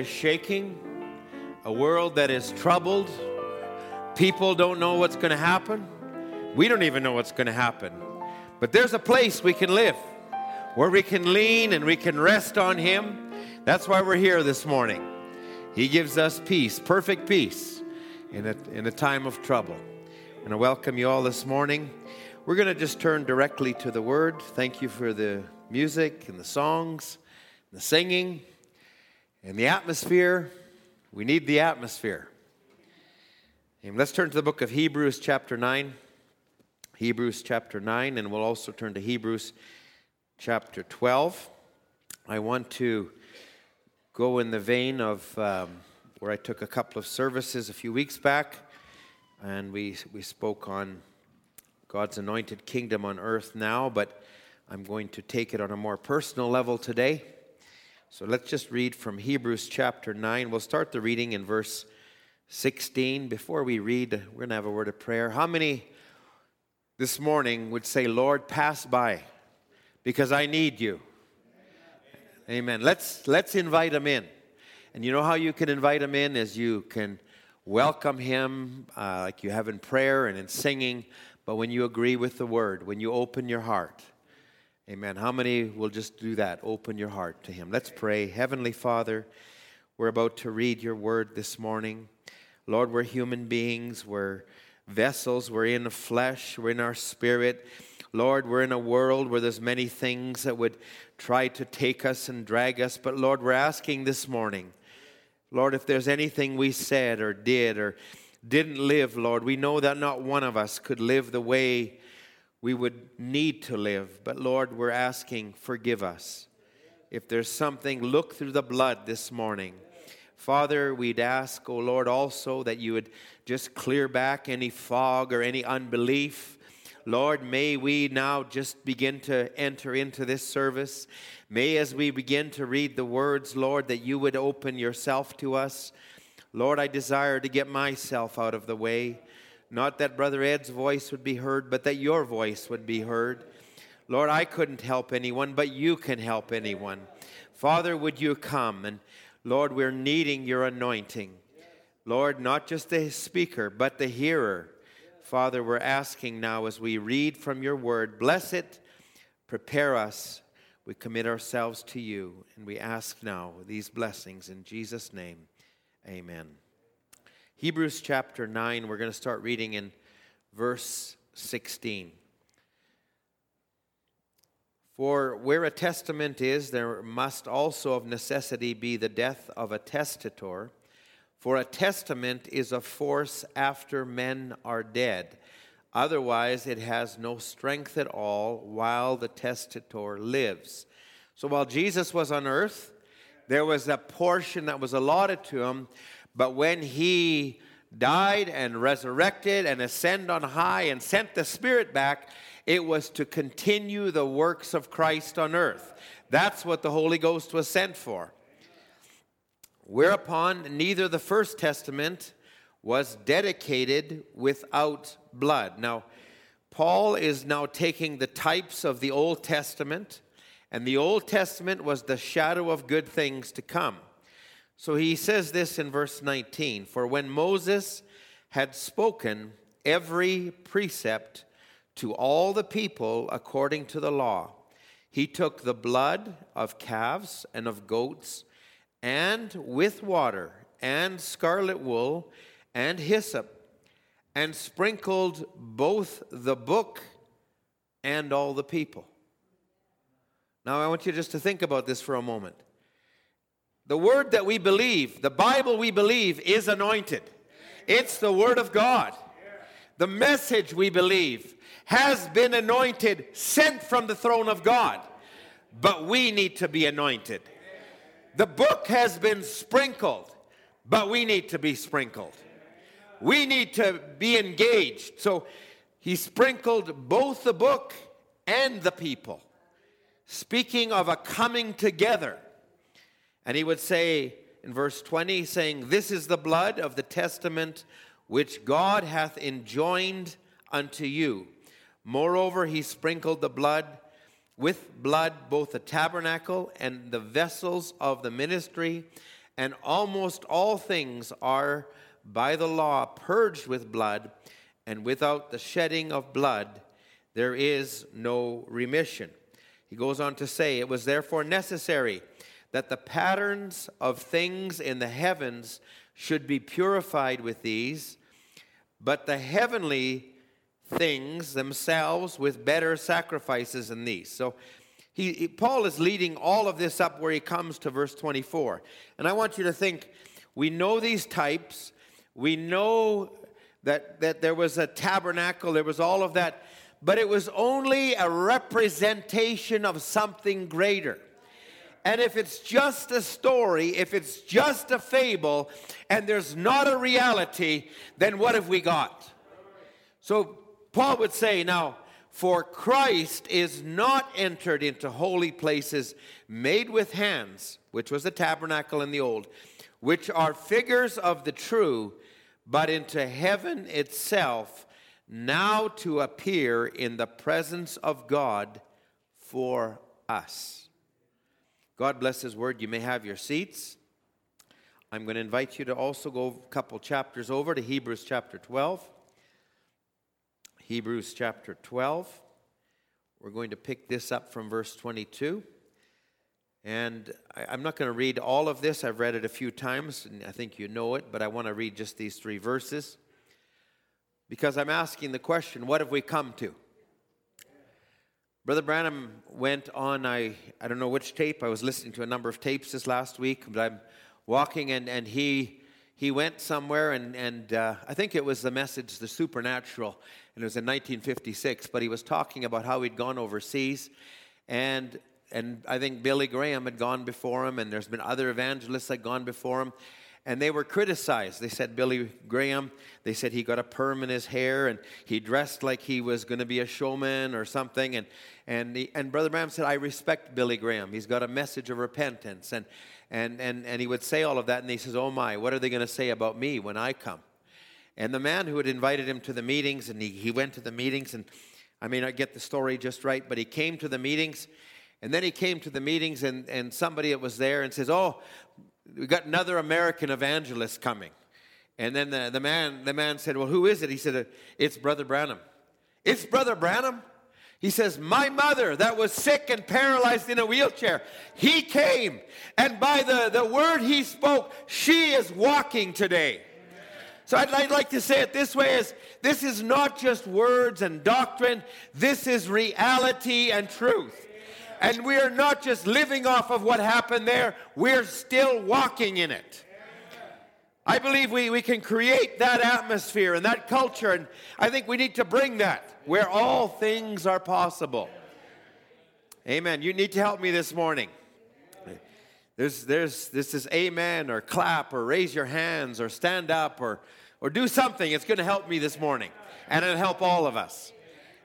is shaking, a world that is troubled. People don't know what's going to happen. We don't even know what's going to happen. But there's a place we can live where we can lean and we can rest on Him. That's why we're here this morning. He gives us peace, perfect peace, in a, in a time of trouble. And I welcome you all this morning. We're going to just turn directly to the Word. Thank you for the music and the songs, and the singing. And the atmosphere, we need the atmosphere. And let's turn to the book of Hebrews, chapter 9. Hebrews, chapter 9, and we'll also turn to Hebrews, chapter 12. I want to go in the vein of um, where I took a couple of services a few weeks back, and we, we spoke on God's anointed kingdom on earth now, but I'm going to take it on a more personal level today. So let's just read from Hebrews chapter 9. We'll start the reading in verse 16. Before we read, we're going to have a word of prayer. How many this morning would say, Lord, pass by because I need you? Amen. Let's, let's invite him in. And you know how you can invite him in is you can welcome him uh, like you have in prayer and in singing, but when you agree with the word, when you open your heart, Amen. How many will just do that? Open your heart to Him. Let's pray. Heavenly Father, we're about to read your word this morning. Lord, we're human beings, we're vessels, we're in the flesh, we're in our spirit. Lord, we're in a world where there's many things that would try to take us and drag us, but Lord, we're asking this morning, Lord, if there's anything we said or did or didn't live, Lord, we know that not one of us could live the way we would need to live. But Lord, we're asking, forgive us. If there's something, look through the blood this morning. Father, we'd ask, oh Lord, also that you would just clear back any fog or any unbelief. Lord, may we now just begin to enter into this service. May, as we begin to read the words, Lord, that you would open yourself to us. Lord, I desire to get myself out of the way. Not that Brother Ed's voice would be heard, but that your voice would be heard. Lord, I couldn't help anyone, but you can help anyone. Father, would you come? And Lord, we're needing your anointing. Lord, not just the speaker, but the hearer. Father, we're asking now as we read from your word, bless it, prepare us. We commit ourselves to you, and we ask now these blessings in Jesus' name. Amen. Hebrews chapter 9, we're going to start reading in verse 16. For where a testament is, there must also of necessity be the death of a testator. For a testament is a force after men are dead. Otherwise, it has no strength at all while the testator lives. So while Jesus was on earth, there was a portion that was allotted to him, but when he died and resurrected and ascended on high and sent the Spirit back, it was to continue the works of Christ on earth. That's what the Holy Ghost was sent for. Whereupon, neither the First Testament was dedicated without blood. Now, Paul is now taking the types of the Old Testament, and the Old Testament was the shadow of good things to come. So he says this in verse 19 For when Moses had spoken every precept to all the people according to the law, he took the blood of calves and of goats, and with water, and scarlet wool, and hyssop, and sprinkled both the book and all the people. Now, I want you just to think about this for a moment. The word that we believe, the Bible we believe, is anointed. It's the word of God. The message we believe has been anointed, sent from the throne of God. But we need to be anointed. The book has been sprinkled, but we need to be sprinkled. We need to be engaged. So he sprinkled both the book and the people, speaking of a coming together. And he would say in verse 20, saying, This is the blood of the testament which God hath enjoined unto you. Moreover, he sprinkled the blood with blood both the tabernacle and the vessels of the ministry, and almost all things are by the law purged with blood, and without the shedding of blood there is no remission. He goes on to say, It was therefore necessary that the patterns of things in the heavens should be purified with these, but the heavenly things themselves with better sacrifices than these. So he, he, Paul is leading all of this up where he comes to verse 24. And I want you to think we know these types, we know that, that there was a tabernacle, there was all of that, but it was only a representation of something greater. And if it's just a story, if it's just a fable, and there's not a reality, then what have we got? So Paul would say, now, for Christ is not entered into holy places made with hands, which was the tabernacle in the old, which are figures of the true, but into heaven itself, now to appear in the presence of God for us. God bless His word. You may have your seats. I'm going to invite you to also go a couple chapters over to Hebrews chapter 12. Hebrews chapter 12. We're going to pick this up from verse 22. And I, am not going to read all of this. I've read it a few times, and I think you know it, but I want to read just these three verses because I'm asking the question what have we come to? Brother Branham went on, I, I don't know which tape, I was listening to a number of tapes this last week, but I'm walking and, and he, he went somewhere, and, and uh, I think it was the message, The Supernatural, and it was in 1956, but he was talking about how he'd gone overseas, and, and I think Billy Graham had gone before him, and there's been other evangelists that had gone before him, and they were criticized. They said Billy Graham, they said he got a perm in his hair and he dressed like he was going to be a showman or something. And, and, he, and Brother Branham said, I respect Billy Graham. He's got a message of repentance. And, and, and, and he would say all of that. And he says, Oh my, what are they going to say about me when I come? And the man who had invited him to the meetings, and he, he went to the meetings, and I may not get the story just right, but he came to the meetings. And then he came to the meetings, and, and somebody that was there and says, Oh, we got another American evangelist coming. And then the, the, man, the man said, Well, who is it? He said, It's Brother Branham. It's Brother Branham? He says, My mother that was sick and paralyzed in a wheelchair, he came, and by the, the word he spoke, she is walking today. So I'd, I'd like to say it this way is this is not just words and doctrine, this is reality and truth. And we are not just living off of what happened there, we're still walking in it. I believe we, we can create that atmosphere and that culture, and I think we need to bring that where all things are possible. Amen. You need to help me this morning. There's, there's, this is amen or clap or raise your hands or stand up or, or do something. It's going to help me this morning, and it'll help all of us.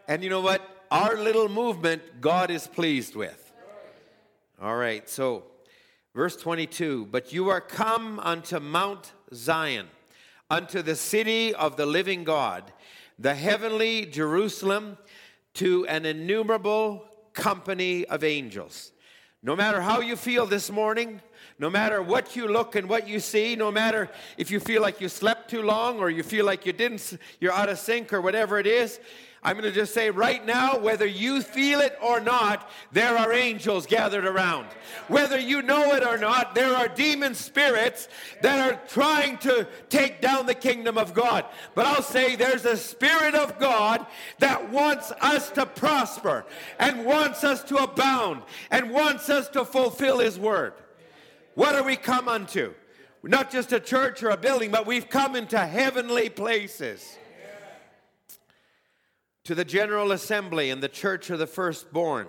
And you know what? Our little movement, God is pleased with. All right, so verse 22 But you are come unto Mount Zion, unto the city of the living God, the heavenly Jerusalem, to an innumerable company of angels. No matter how you feel this morning, no matter what you look and what you see, no matter if you feel like you slept too long or you feel like you didn't, you're out of sync or whatever it is, I'm going to just say right now, whether you feel it or not, there are angels gathered around. Whether you know it or not, there are demon spirits that are trying to take down the kingdom of God. But I'll say there's a spirit of God that wants us to prosper and wants us to abound and wants us to fulfill his word. What are we come unto? Not just a church or a building, but we've come into heavenly places to the general assembly and the church of the firstborn,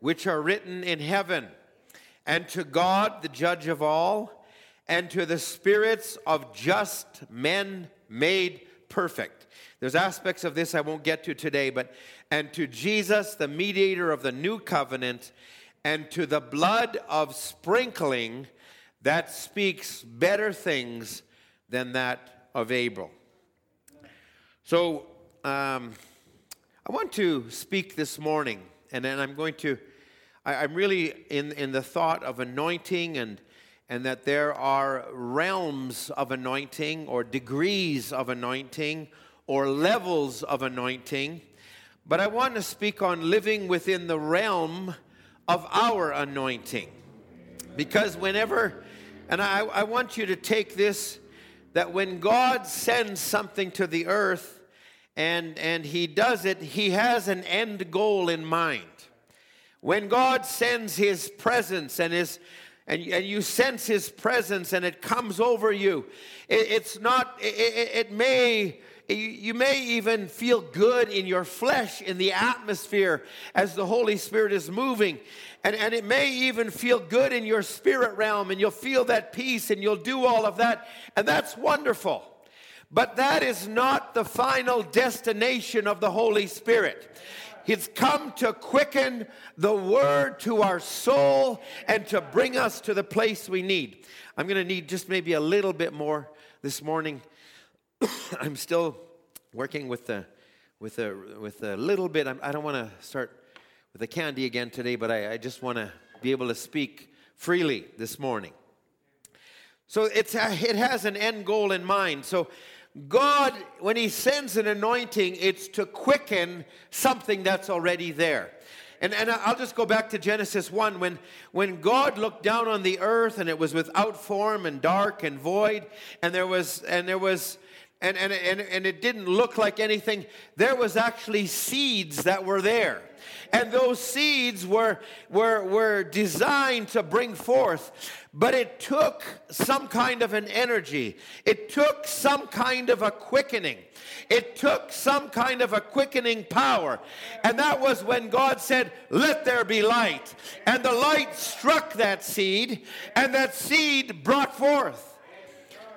which are written in heaven, and to God, the judge of all, and to the spirits of just men made perfect. There's aspects of this I won't get to today, but and to Jesus, the mediator of the new covenant, and to the blood of sprinkling that speaks better things than that of Abel. So um, I want to speak this morning, and then I'm going to. I, am really in, in the thought of anointing and and that there are realms of anointing or degrees of anointing or levels of anointing. But I want to speak on living within the realm of our anointing. Because whenever, and I, I want you to take this, that when God sends something to the earth and, and He does it, He has an end goal in mind. When God sends His presence and His and, and you sense his presence and it comes over you. It, it's not, it, it, may, you may even feel good in your flesh, in the atmosphere as the Holy Spirit is moving. And, and it may even feel good in your spirit realm and you'll feel that peace and you'll do all of that. And that's wonderful. But that is not the final destination of the Holy Spirit. He's come to quicken the word to our soul and to bring us to the place we need. I'm going to need just maybe a little bit more this morning. I'm still working with the with a with a little bit. I'm, I do not want to start with the candy again today, but I, I just want to be able to speak freely this morning. So it's it has an end goal in mind. So God, when He sends an anointing, it's to quicken something that's already there. And, and I'll just go back to Genesis 1. When, when God looked down on the earth and it was without form and dark and void, and there was, and there was, and, and, and, and it didn't look like anything, there was actually seeds that were there. And those seeds were, were, were designed to bring forth. But it took some kind of an energy. It took some kind of a quickening. It took some kind of a quickening power. And that was when God said, Let there be light. And the light struck that seed, and that seed brought forth.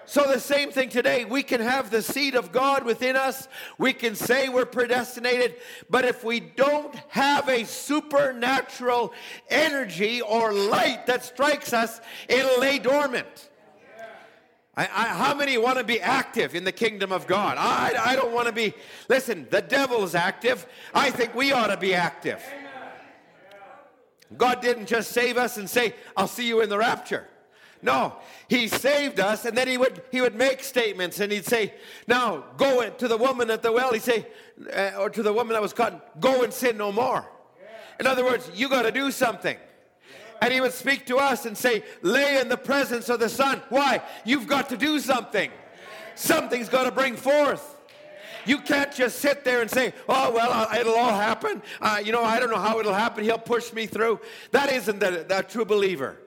So, the same thing today. We can have the seed of God within us. We can say we're predestinated. But if we don't have a supernatural energy or light that strikes us, it'll lay dormant. I, I, how many want to be active in the kingdom of God? I, I don't want to be. Listen, the devil's active. I think we ought to be active. God didn't just save us and say, I'll see you in the rapture. No, he saved us, and then he would he would make statements, and he'd say, "Now go to the woman at the well." He'd say, uh, or to the woman that was caught, "Go and sin no more." In other words, you got to do something. And he would speak to us and say, "Lay in the presence of the Son." Why? You've got to do something. Something's got to bring forth. You can't just sit there and say, oh, well, uh, it'll all happen. Uh, you know, I don't know how it'll happen. He'll push me through. That isn't the, the true believer.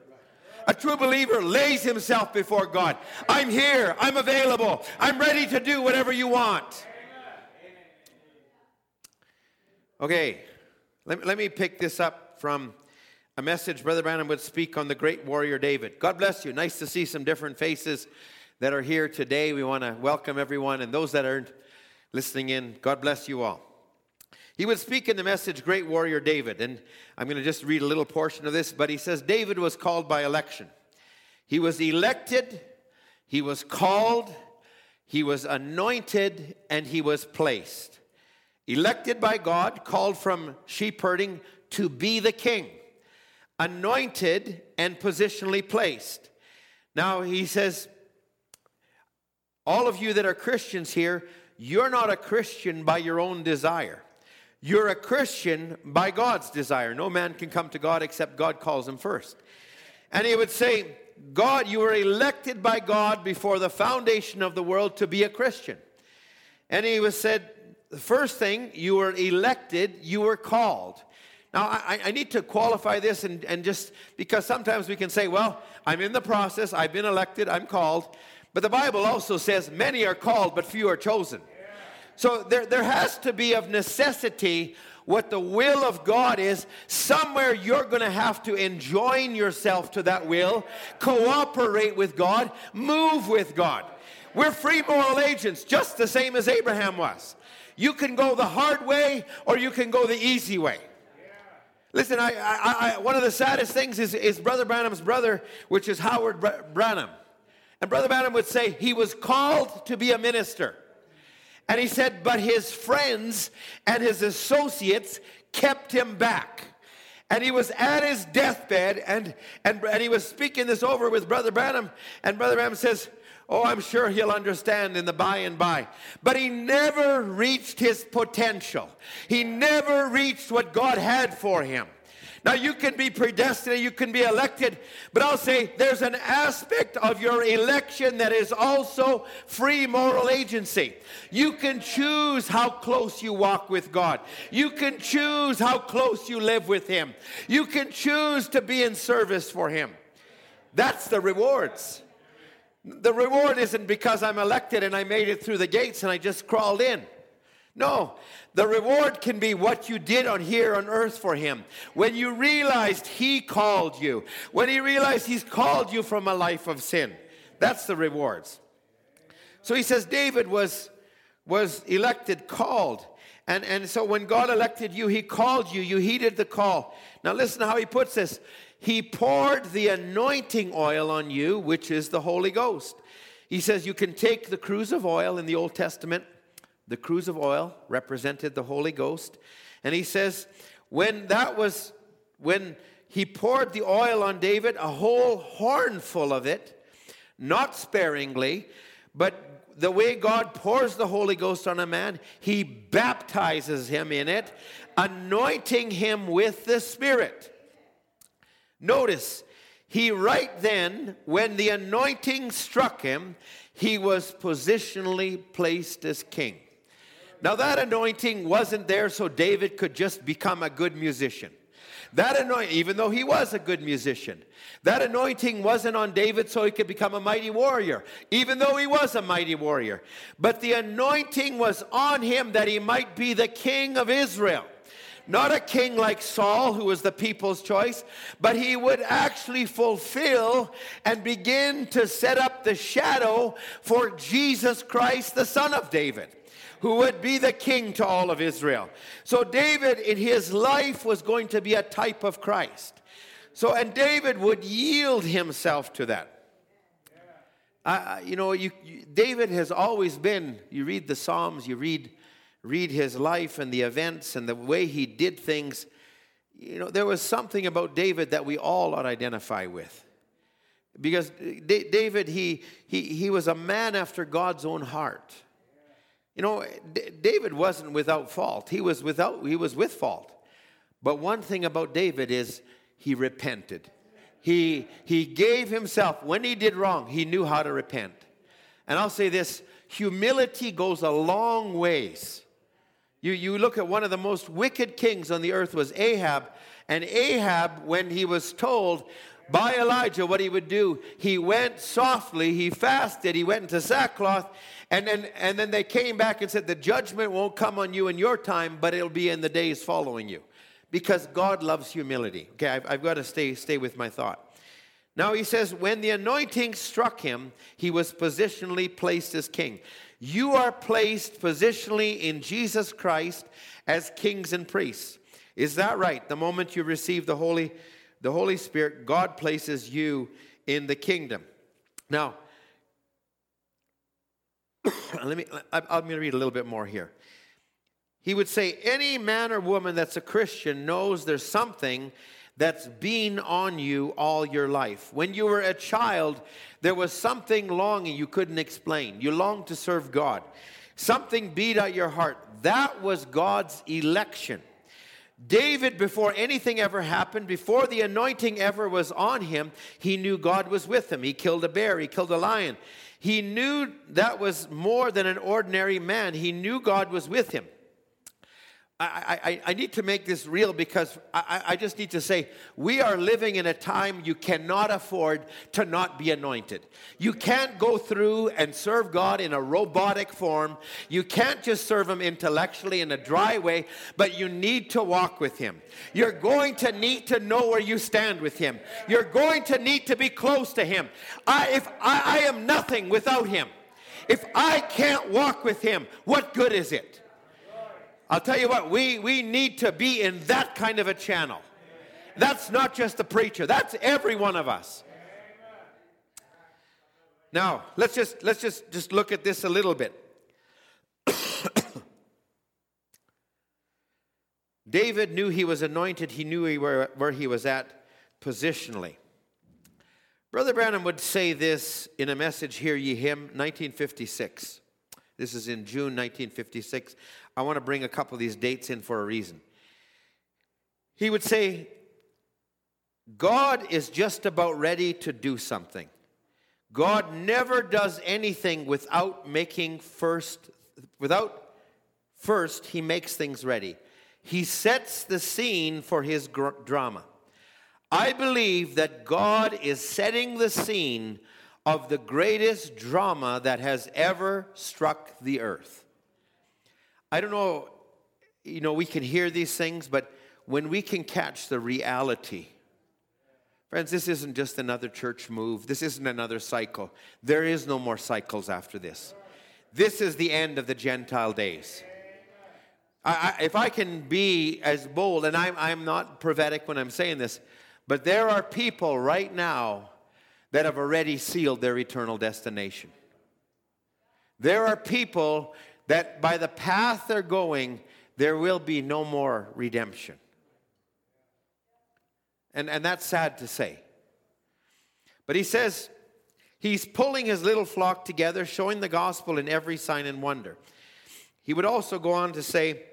A true believer lays himself before God. I'm here. I'm available. I'm ready to do whatever you want. Okay, let, let me pick this up from a message Brother Branham would speak on the great warrior David. God bless you. Nice to see some different faces that are here today. We want to welcome everyone and those that aren't listening in. God bless you all. He would speak in the message, Great Warrior David. And I'm going to just read a little portion of this, but he says David was called by election. He was elected, he was called, he was anointed, and he was placed. Elected by God, called from sheep herding to be the king. Anointed and positionally placed. Now he says, all of you that are Christians here, you're not a Christian by your own desire. You're a Christian by God's desire. No man can come to God except God calls him first. And he would say, God, you were elected by God before the foundation of the world to be a Christian. And he was said, the first thing, you were elected, you were called. Now, I, I, need to qualify this and, and just because sometimes we can say, well, I'm in the process, I've been elected, I'm called. But the Bible also says, many are called, but few are chosen. So there, there has to be of necessity what the will of God is. Somewhere you're going to have to enjoin yourself to that will, cooperate with God, move with God. We're free moral agents, just the same as Abraham was. You can go the hard way or you can go the easy way. Listen, I, I, I, one of the saddest things is, is Brother Branham's brother, which is Howard Branham. And Brother Branham would say he was called to be a minister. And he said, but his friends and his associates kept him back. And he was at his deathbed, and, and, and he was speaking this over with Brother Branham. And Brother Branham says, Oh, I'm sure he'll understand in the by and by. But he never reached his potential. He never reached what God had for him. Now, you can be predestined, you can be elected, but I'll say there's an aspect of your election that is also free moral agency. You can choose how close you walk with God, you can choose how close you live with Him, you can choose to be in service for Him. That's the rewards. The reward isn't because I'm elected and I made it through the gates and I just crawled in. No, the reward can be what you did on here on earth for him. When you realized he called you, when he realized he's called you from a life of sin. That's the rewards. So he says David was was elected, called. And, and so when God elected you, he called you, you heeded the call. Now listen how he puts this. He poured the anointing oil on you, which is the Holy Ghost. He says you can take the cruse of oil in the Old Testament. The cruse of oil represented the Holy Ghost. And he says, when that was, when he poured the oil on David, a whole horn full of it, not sparingly, but the way God pours the Holy Ghost on a man, he baptizes him in it, anointing him with the Spirit. Notice, he right then, when the anointing struck him, he was positionally placed as king. Now, that anointing wasn't there so David could just become a good musician. That anointing, even though he was a good musician, that anointing wasn't on David so he could become a mighty warrior, even though he was a mighty warrior. But the anointing was on him that he might be the king of Israel. Not a king like Saul, who was the people's choice, but he would actually fulfill and begin to set up the shadow for Jesus Christ, the son of David who would be the king to all of Israel. So David in his life was going to be a type of Christ. So and David would yield himself to that. Uh, you know, you, you, David has always been. You read the Psalms, you read read his life and the events and the way he did things, you know, there was something about David that we all ought to identify with. Because D- David, he, he, he was a man after God's own heart. You know, D- David wasn't without fault. He was without he was with fault. But one thing about David is he repented. He he gave himself when he did wrong, he knew how to repent. And I'll say this, humility goes a long ways you, you look at one of the most wicked kings on the earth was Ahab. And Ahab, when he was told by Elijah what he would do, he went softly, he fasted, he went into sackcloth, and then, and then they came back and said, The judgment won't come on you in your time, but it'll be in the days following you. Because God loves humility. Okay, I've, I've got to stay, stay with my thought. Now he says, when the anointing struck him, he was positionally placed as king. You are placed positionally in Jesus Christ as kings and priests. Is that right? The moment you receive the Holy, the Holy Spirit, God places you in the kingdom. Now, let me, I'm going to read a little bit more here. He would say, Any man or woman that's a Christian knows there's something that's been on you all your life. When you were a child, there was something longing you couldn't explain. You longed to serve God. Something beat at your heart. That was God's election. David, before anything ever happened, before the anointing ever was on him, he knew God was with him. He killed a bear, he killed a lion. He knew that was more than an ordinary man. He knew God was with him. I, I, I need to make this real because I, I just need to say we are living in a time you cannot afford to not be anointed. You can't go through and serve God in a robotic form. You can't just serve Him intellectually in a dry way, but you need to walk with Him. You're going to need to know where you stand with Him. You're going to need to be close to Him. I, if I, I am nothing without Him, if I can't walk with Him, what good is it? I'll tell you what, we, we need to be in that kind of a channel. That's not just the preacher, that's every one of us. Now, let's just let's just just look at this a little bit. David knew he was anointed, he knew he were, where he was at positionally. Brother Branham would say this in a message, Hear Ye Him, 1956. This is in June 1956. I want to bring a couple of these dates in for a reason. He would say, God is just about ready to do something. God never does anything without making first, without first, he makes things ready. He sets the scene for his gr- drama. I believe that God is setting the scene of the greatest drama that has ever struck the earth. I don't know, you know, we can hear these things, but when we can catch the reality, friends, this isn't just another church move, this isn't another cycle. There is no more cycles after this. This is the end of the Gentile days. I, I, if I can be as bold, and I'm, I'm not prophetic when I'm saying this, but there are people right now that have already sealed their eternal destination. There are people that by the path they're going, there will be no more redemption. And, and that's sad to say. But he says he's pulling his little flock together, showing the gospel in every sign and wonder. He would also go on to say,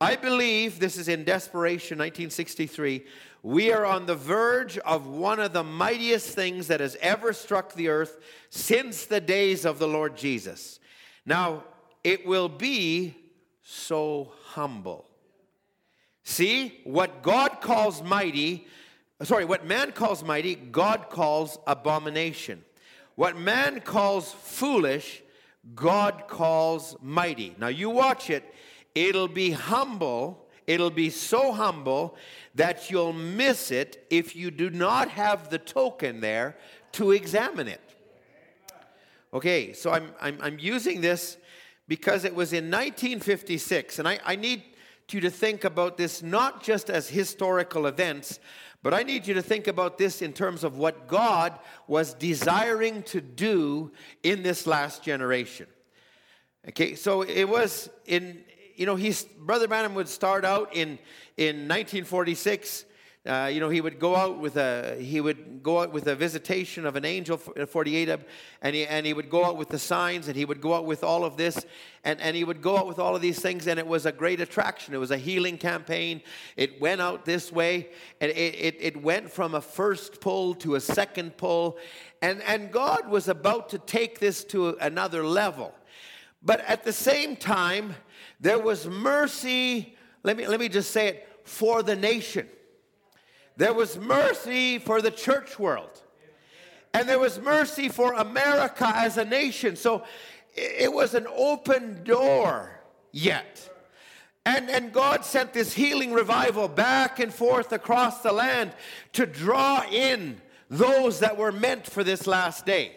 I believe, this is in Desperation 1963, we are on the verge of one of the mightiest things that has ever struck the earth since the days of the Lord Jesus. Now, it will be so humble. See, what God calls mighty, sorry, what man calls mighty, God calls abomination. What man calls foolish, God calls mighty. Now you watch it, it'll be humble, it'll be so humble that you'll miss it if you do not have the token there to examine it. Okay, so I'm, I'm, I'm using this because it was in 1956, and I, I need you to think about this not just as historical events, but I need you to think about this in terms of what God was desiring to do in this last generation. Okay, so it was in, you know, he's, Brother Branham would start out in, in 1946 uh, you know, he would go out with a he would go out with a visitation of an angel, 48, and he and he would go out with the signs, and he would go out with all of this, and and he would go out with all of these things, and it was a great attraction. It was a healing campaign. It went out this way, and it it, it went from a first pull to a second pull, and and God was about to take this to another level, but at the same time, there was mercy. Let me let me just say it for the nation. There was mercy for the church world. And there was mercy for America as a nation. So it was an open door yet. And, and God sent this healing revival back and forth across the land to draw in those that were meant for this last day.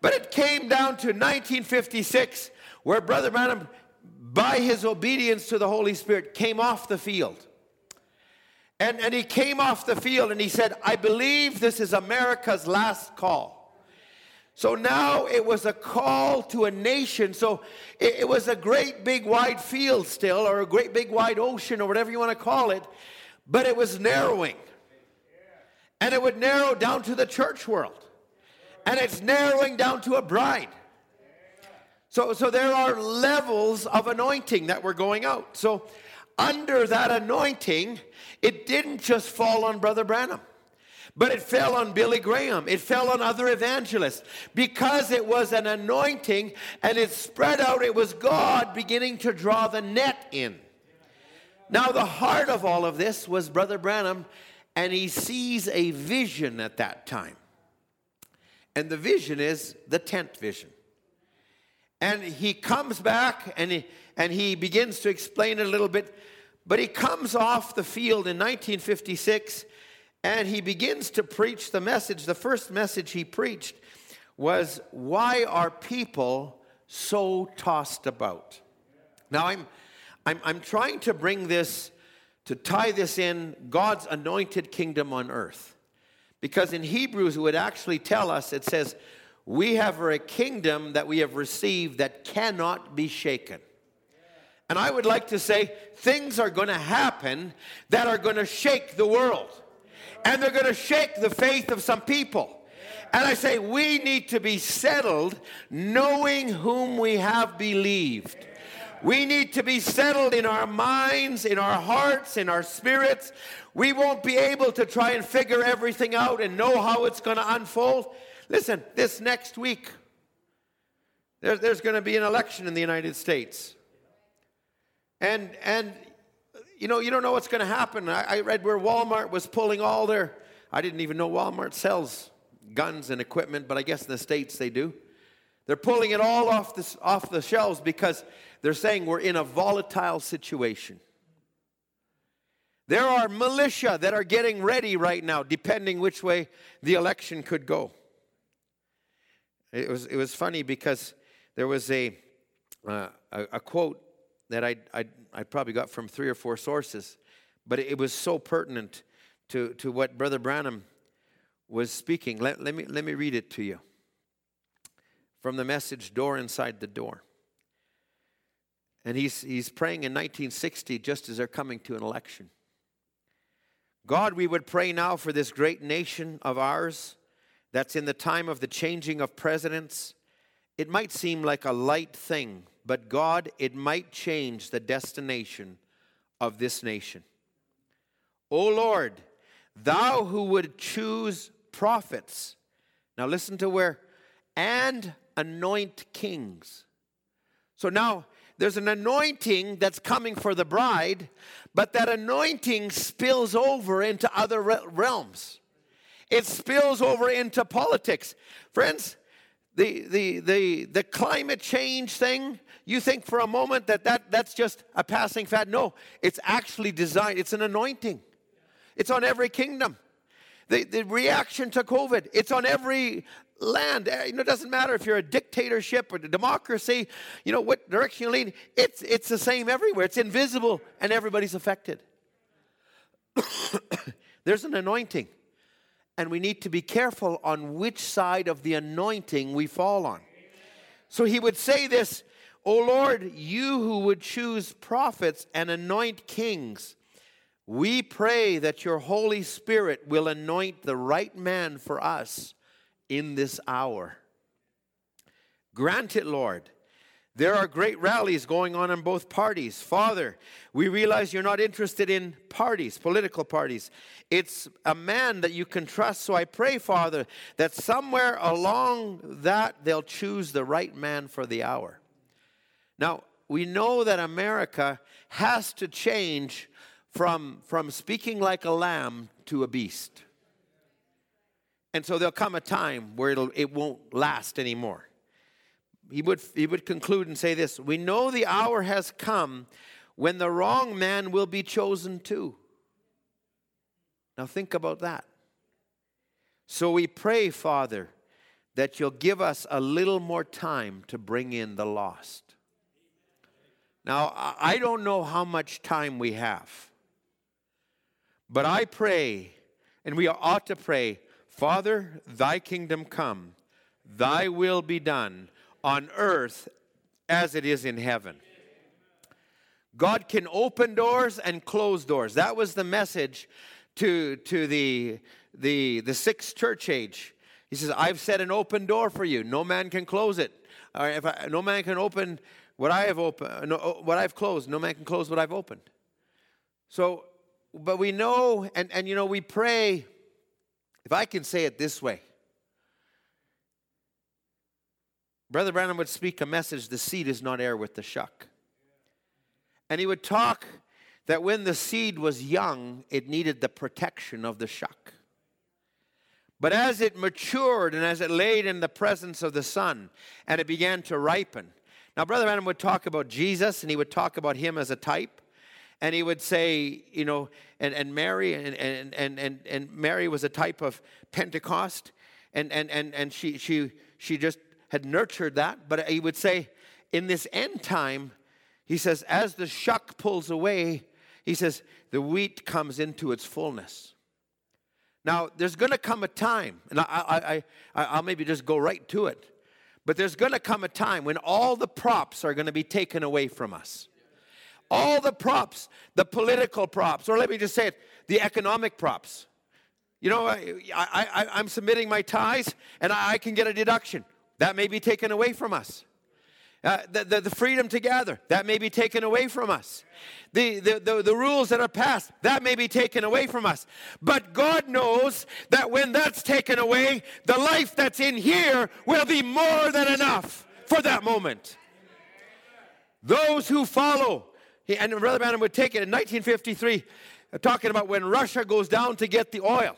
But it came down to 1956 where Brother Branham, by his obedience to the Holy Spirit, came off the field. And, and he came off the field and he said, I believe this is America's last call. So now it was a call to a nation. So it, it, was a great big wide field still, or a great big wide ocean, or whatever you want to call it, but it was narrowing. And it would narrow down to the church world. And it's narrowing down to a bride. So, so there are levels of anointing that were going out. So under that anointing, it didn't just fall on Brother Branham, but it fell on Billy Graham. It fell on other evangelists because it was an anointing and it spread out. It was God beginning to draw the net in. Now, the heart of all of this was Brother Branham, and he sees a vision at that time. And the vision is the tent vision. And he comes back and he, and he begins to explain it a little bit, but he comes off the field in 1956 and he begins to preach the message. The first message he preached was, Why are people so tossed about? Now, I'm, I'm, I'm trying to bring this, to tie this in God's anointed kingdom on earth. Because in Hebrews, it would actually tell us, it says, We have a kingdom that we have received that cannot be shaken. And I would like to say, things are going to happen that are going to shake the world and they're going to shake the faith of some people. And I say, we need to be settled knowing whom we have believed. We need to be settled in our minds, in our hearts, in our spirits. We won't be able to try and figure everything out and know how it's going to unfold. Listen, this next week, there, there's going to be an election in the United States. And, and you know, you don't know what's going to happen. I, I read where Walmart was pulling all their, I didn't even know Walmart sells guns and equipment, but I guess in the States they do. They're pulling it all off, this, off the shelves because they're saying we're in a volatile situation. There are militia that are getting ready right now, depending which way the election could go. It was, it was funny because there was a, uh, a, a, quote that I, I, I probably got from three or four sources, but it was so pertinent to, to what Brother Branham was speaking. Let, let, me, let me read it to you from the message Door Inside the Door. And he's, he's praying in 1960 just as they're coming to an election. God, we would pray now for this great nation of ours that's in the time of the changing of presidents. It might seem like a light thing, but God, it might change the destination of this nation. O Lord, thou who would choose prophets. Now listen to where, and anoint kings. So now there's an anointing that's coming for the bride, but that anointing spills over into other realms. It spills over into politics. Friends, the, the, the, the climate change thing, you think for a moment that, that that's just a passing fad. No, it's actually designed, it's an anointing. It's on every kingdom. The, the reaction to COVID, it's on every land. Eh, you know, it doesn't matter if you're a dictatorship or a democracy, you know, what direction you lean, it's, it's the same everywhere. It's invisible and everybody's affected. There's an anointing and we need to be careful on which side of the anointing we fall on. So he would say this, O Lord, you who would choose prophets and anoint kings, we pray that your Holy Spirit will anoint the right man for us in this hour. Grant it, Lord there are great rallies going on in both parties. Father, we realize you're not interested in parties, political parties. It's a man that you can trust. So I pray, Father, that somewhere along that they'll choose the right man for the hour. Now, we know that America has to change from, from speaking like a lamb to a beast. And so there'll come a time where it'll, it won't last anymore he would, he would conclude and say this We know the hour has come when the wrong man will be chosen too. Now think about that. So we pray, Father, that you'll give us a little more time to bring in the lost. Now, I don't know how much time we have, but I pray, and we ought to pray, Father, thy kingdom come, thy will be done on earth as it is in heaven. God can open doors and close doors. That was the message to, to the, the, the sixth church age. He says, I've set an open door for you. No man can close it. If I, no man can open what I have opened, no, uh, what I've closed. No man can close what I've opened. So, but we know, and, and you know, we pray, if I can say it this way, Brother Branham would speak a message the seed is not heir with the shuck. And he would talk that when the seed was young, it needed the protection of the shuck. But as it matured and as it laid in the presence of the sun and it began to ripen. Now, Brother Branham would talk about Jesus and he would talk about him as a type. And he would say, you know, and, and Mary, and, and, and, and, and Mary was a type of Pentecost. And, and, and, and she, she, she just had nurtured that. But he would say, in this end time, he says, as the shuck pulls away, he says, the wheat comes into its fullness. Now, there's going to come a time, and I, I, I, I'll maybe just go right to it, but there's going to come a time when all the props are going to be taken away from us. All the props, the political props, or let me just say it, the economic props. You know, I, I, am submitting my tithes and I can get a deduction. That may be taken away from us. Uh, the, the, the, freedom to gather, that may be taken away from us. The, the, the, the rules that are passed, that may be taken away from us. But God knows that when that's taken away, the life that's in here will be more than enough for that moment. Those who follow, and Brother Branham would take it in 1953, uh, talking about when Russia goes down to get the oil.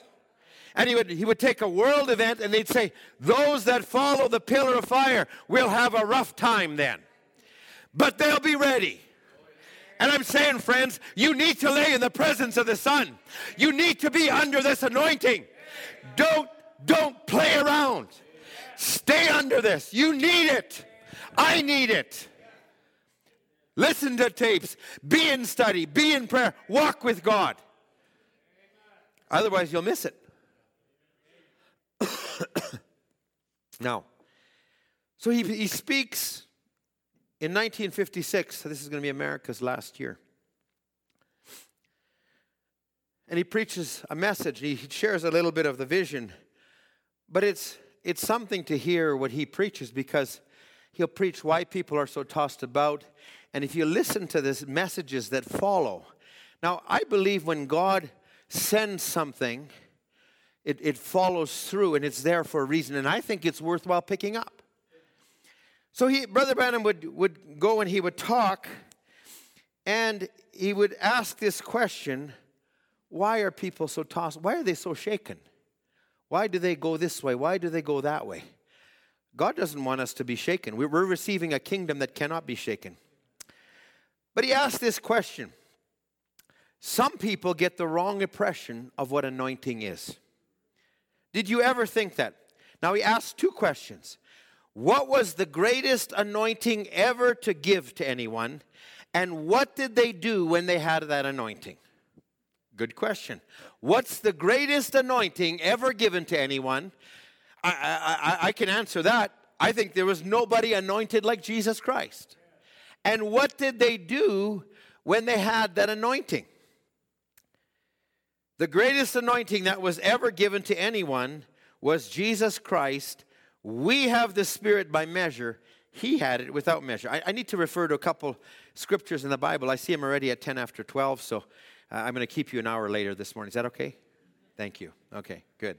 And he would, he would take a world event and they'd say, Those that follow the pillar of fire will have a rough time then. But they'll be ready. And I'm saying, friends, you need to lay in the presence of the Son. You need to be under this anointing. Don't, don't play around. Stay under this. You need it. I need it. Listen to tapes. Be in study. Be in prayer. Walk with God. Otherwise, you'll miss it. now, so he, he speaks in 1956. This is going to be America's last year. And he preaches a message. He shares a little bit of the vision. But it's, it's something to hear what he preaches because he'll preach why people are so tossed about. And if you listen to the messages that follow, now I believe when God sends something, it, it follows through and it's there for a reason. And I think it's worthwhile picking up. So he, Brother Branham would, would go and he would talk and he would ask this question why are people so tossed? Why are they so shaken? Why do they go this way? Why do they go that way? God doesn't want us to be shaken. We're receiving a kingdom that cannot be shaken. But he asked this question Some people get the wrong impression of what anointing is. Did you ever think that? Now he asks two questions. What was the greatest anointing ever to give to anyone? And what did they do when they had that anointing? Good question. What's the greatest anointing ever given to anyone? I, I, I, can answer that. I think there was nobody anointed like Jesus Christ. And what did they do when they had that anointing? The greatest anointing that was ever given to anyone was Jesus Christ. We have the Spirit by measure. He had it without measure. I, I need to refer to a couple scriptures in the Bible. I see them already at 10 after 12, so uh, I'm going to keep you an hour later this morning. Is that okay? Thank you. Okay, good.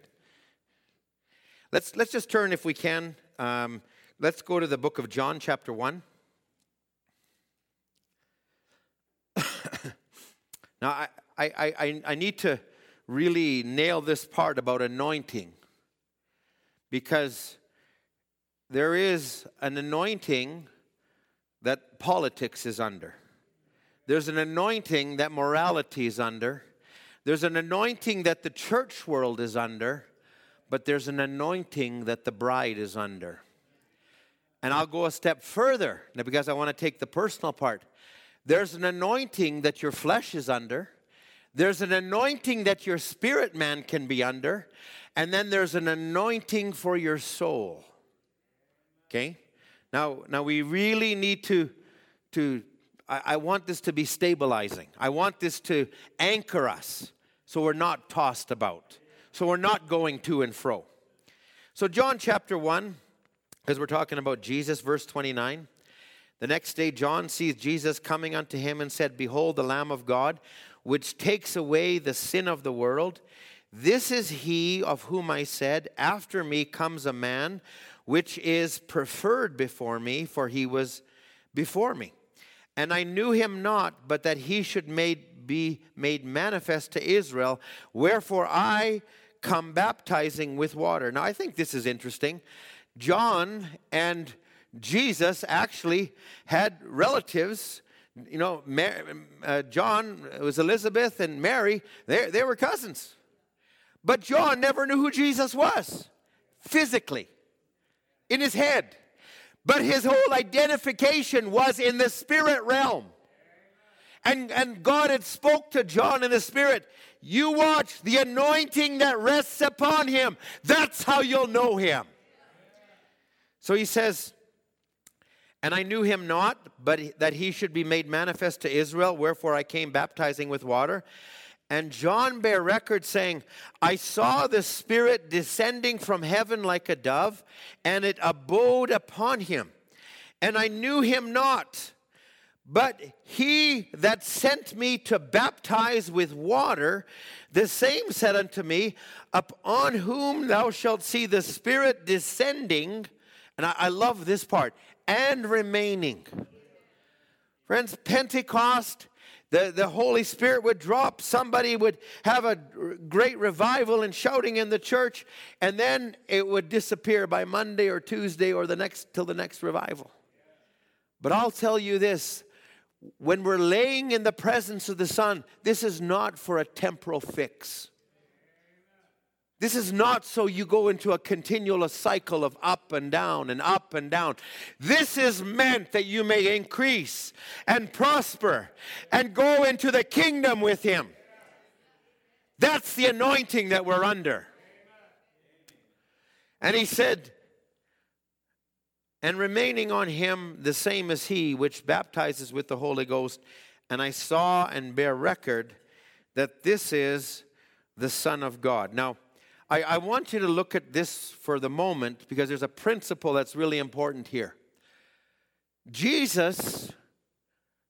Let's, let's just turn, if we can. Um, let's go to the book of John, chapter 1. now, I, I, I, I need to really nail this part about anointing because there is an anointing that politics is under. There's an anointing that morality is under. There's an anointing that the church world is under, but there's an anointing that the bride is under. And I'll go a step further now because I want to take the personal part. There's an anointing that your flesh is under, there's an anointing that your spirit man can be under, and then there's an anointing for your soul. Okay? Now, now we really need to, to I, I want this to be stabilizing. I want this to anchor us so we're not tossed about, so we're not going to and fro. So, John chapter 1, because we're talking about Jesus, verse 29. The next day, John sees Jesus coming unto him and said, Behold, the Lamb of God which takes away the sin of the world. This is he of whom I said, After me comes a man which is preferred before me, for he was before me. And I knew him not, but that he should made, be made manifest to Israel. Wherefore I come baptizing with water. Now, I think this is interesting. John and Jesus actually had relatives. You know, Mary, uh, John was Elizabeth and Mary, they, they were cousins. But John never knew who Jesus was physically, in his head. But his whole identification was in the spirit realm. And, and God had spoke to John in the spirit. You watch the anointing that rests upon him. That's how you'll know him. So he says, and I knew him not, but that he should be made manifest to Israel, wherefore I came baptizing with water. And John bare record saying, I saw the Spirit descending from heaven like a dove, and it abode upon him. And I knew him not. But he that sent me to baptize with water, the same said unto me, Upon whom thou shalt see the Spirit descending, and I, I love this part, and remaining. Friends, Pentecost, the, the Holy Spirit would drop, somebody would have a great revival and shouting in the church, and then it would disappear by Monday or Tuesday or the next till the next revival. But I'll tell you this when we're laying in the presence of the Son, this is not for a temporal fix. This is not so you go into a continual cycle of up and down and up and down. This is meant that you may increase and prosper and go into the kingdom with Him. That's the anointing that we're under. And He said, and remaining on him the same as he which baptizes with the Holy Ghost. And I saw and bear record that this is the Son of God. Now, I, I, want you to look at this for the moment because there's a principle that's really important here. Jesus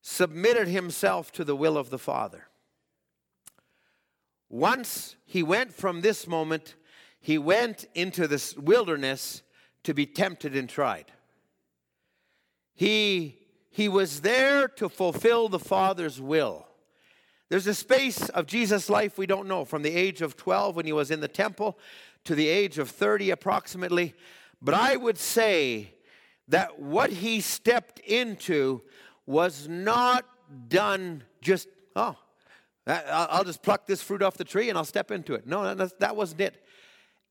submitted himself to the will of the Father. Once he went from this moment, he went into this wilderness to be tempted and tried. He, he was there to fulfill the Father's will. There's a space of Jesus' life we don't know, from the age of 12 when he was in the temple to the age of 30 approximately. But I would say that what he stepped into was not done just, oh, I'll just pluck this fruit off the tree and I'll step into it. No, that wasn't it.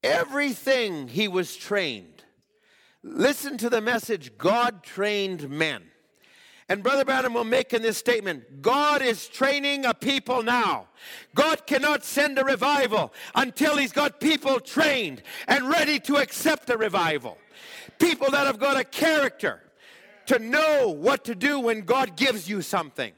Everything he was trained. Listen to the message God trained men. And Brother Branham will make in this statement God is training a people now. God cannot send a revival until He's got people trained and ready to accept a revival. People that have got a character to know what to do when God gives you something.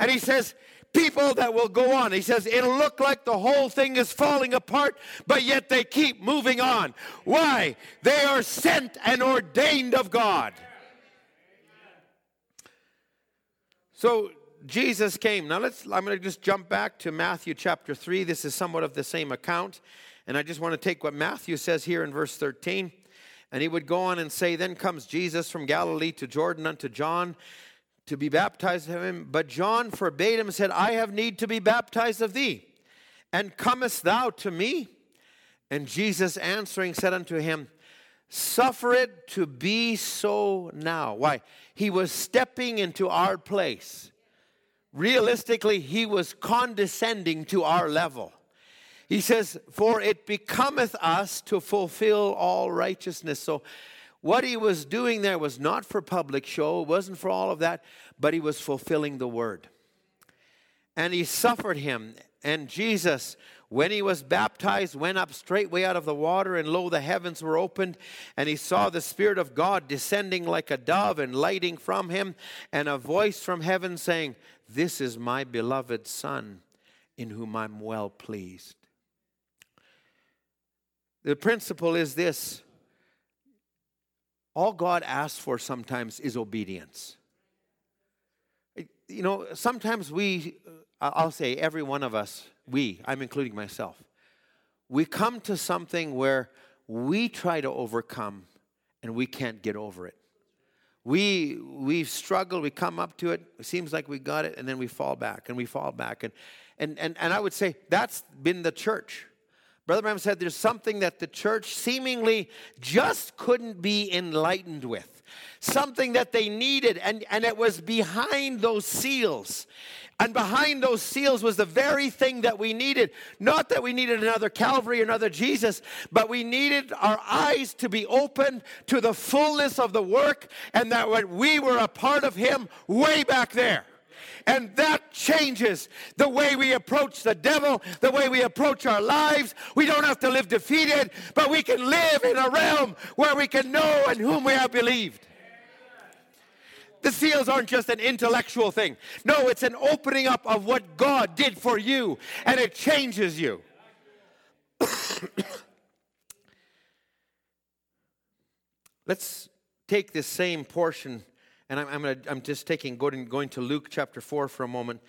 And He says, people that will go on. He says it'll look like the whole thing is falling apart, but yet they keep moving on. Why? They are sent and ordained of God. So Jesus came. Now let's I'm going to just jump back to Matthew chapter 3. This is somewhat of the same account, and I just want to take what Matthew says here in verse 13. And he would go on and say, Then comes Jesus from Galilee to Jordan unto John to be baptized of him. But John forbade him said, I have need to be baptized of thee. And comest thou to me? And Jesus answering said unto him, Suffer it to be so now. Why? He was stepping into our place. Realistically, he was condescending to our level. He says, For it becometh us to fulfill all righteousness. So what he was doing there was not for public show, it wasn't for all of that, but he was fulfilling the word. And he suffered him. And Jesus, when he was baptized, went up straightway out of the water, and lo, the heavens were opened, and he saw the Spirit of God descending like a dove and lighting from him, and a voice from heaven saying, This is my beloved Son, in whom I'm well pleased. The principle is this all God asks for sometimes is obedience. You know, sometimes we, I'll say every one of us, we, I'm including myself, we come to something where we try to overcome and we can't get over it. we we struggle, we come up to it, it seems like we got it, and then we fall back and we fall back. And and and, and I would say that's been the church. Brother Branham said there's something that the church seemingly just couldn't be enlightened with. Something that they needed, and, and it was behind those seals. And behind those seals was the very thing that we needed. Not that we needed another Calvary, another Jesus, but we needed our eyes to be opened to the fullness of the work and that we were a part of Him way back there. And that changes the way we approach the devil, the way we approach our lives. We don't have to live defeated, but we can live in a realm where we can know in whom we have believed. The seals aren't just an intellectual thing. No, it's an opening up of what God did for you, and it changes you. Let's take this same portion and I'm, I'm, gonna, I'm just taking going, going to Luke chapter 4 for a moment.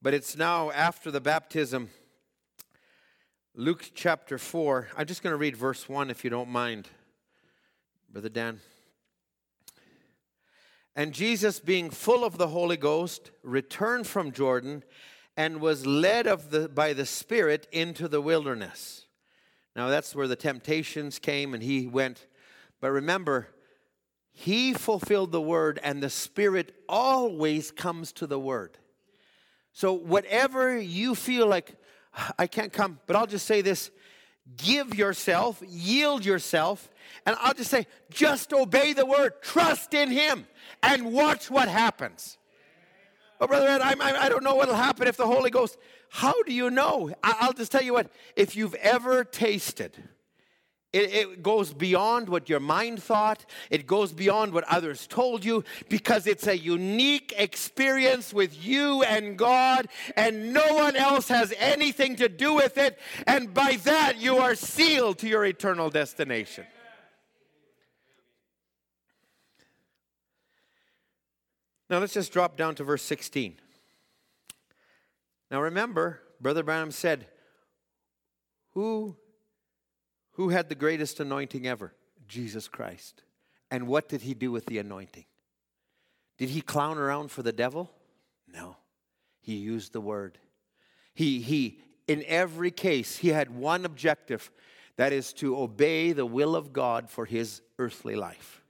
But it's now after the baptism. Luke chapter 4. I'm just going to read verse 1 if you don't mind, Brother Dan. And Jesus, being full of the Holy Ghost, returned from Jordan and was led of the, by the Spirit into the wilderness. Now, that's where the temptations came and he went. But remember, he fulfilled the word, and the Spirit always comes to the word. So, whatever you feel like, I can't come, but I'll just say this give yourself, yield yourself, and I'll just say, just obey the word, trust in Him, and watch what happens. Oh, Brother Ed, I, I, I don't know what'll happen if the Holy Ghost. How do you know? I'll just tell you what, if you've ever tasted, it, it, goes beyond what your mind thought. It goes beyond what others told you because it's a unique experience with you and God, and no one else has anything to do with it. And by that, you are sealed to your eternal destination. Now, let's just drop down to verse 16. Now, remember, Brother Branham said, Who who had the greatest anointing ever? Jesus Christ. And what did he do with the anointing? Did he clown around for the devil? No. He used the word. He, he, in every case, he had one objective that is to obey the will of God for his earthly life.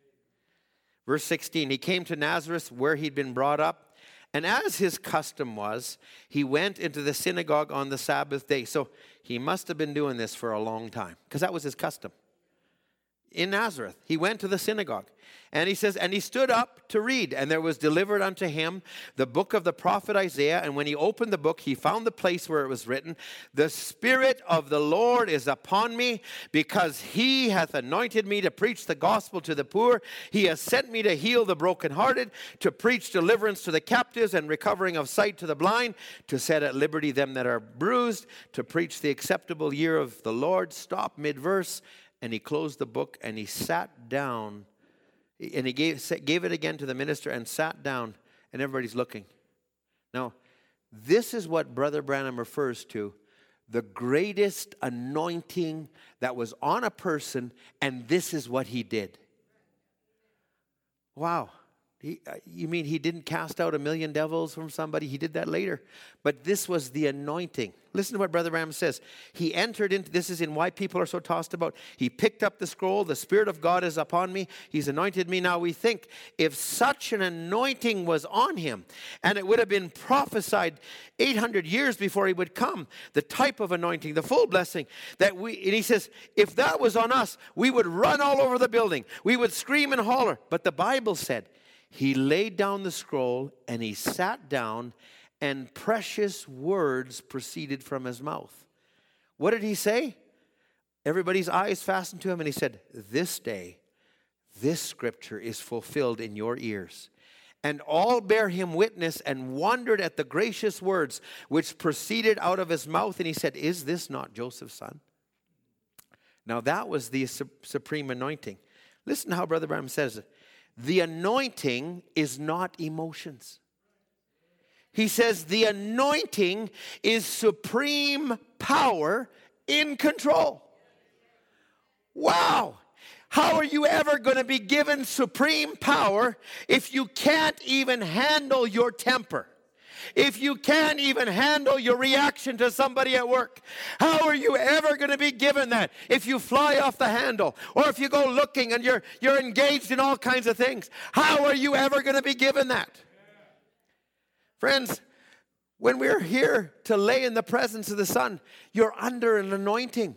Verse 16 He came to Nazareth where he'd been brought up, and as his custom was, he went into the synagogue on the Sabbath day. So he must have been doing this for a long time because that was his custom. In Nazareth, he went to the synagogue and he says, And he stood up to read, and there was delivered unto him the book of the prophet Isaiah. And when he opened the book, he found the place where it was written, The Spirit of the Lord is upon me, because he hath anointed me to preach the gospel to the poor. He has sent me to heal the brokenhearted, to preach deliverance to the captives, and recovering of sight to the blind, to set at liberty them that are bruised, to preach the acceptable year of the Lord. Stop mid verse and he closed the book and he sat down and he gave, gave it again to the minister and sat down and everybody's looking. Now this is what brother branham refers to the greatest anointing that was on a person and this is what he did. Wow he, uh, you mean he didn't cast out a million devils from somebody? He did that later. But this was the anointing. Listen to what Brother Branham says. He entered into this is in why people are so tossed about. He picked up the scroll, the Spirit of God is upon me, He's anointed me. Now we think if such an anointing was on him, and it would have been prophesied 800 years before he would come, the type of anointing, the full blessing that we, and he says, if that was on us, we would run all over the building, we would scream and holler. But the Bible said, he laid down the scroll and he sat down, and precious words proceeded from his mouth. What did he say? Everybody's eyes fastened to him, and he said, This day, this scripture is fulfilled in your ears. And all bare him witness and wondered at the gracious words which proceeded out of his mouth. And he said, Is this not Joseph's son? Now that was the supreme anointing. Listen how Brother Branham says it. The anointing is not emotions. He says the anointing is supreme power in control. Wow. How are you ever going to be given supreme power if you can't even handle your temper? If you can't even handle your reaction to somebody at work, how are you ever going to be given that if you fly off the handle or if you go looking and you're, you're engaged in all kinds of things? How are you ever going to be given that? Friends, when we're here to lay in the presence of the Son, you're under an anointing.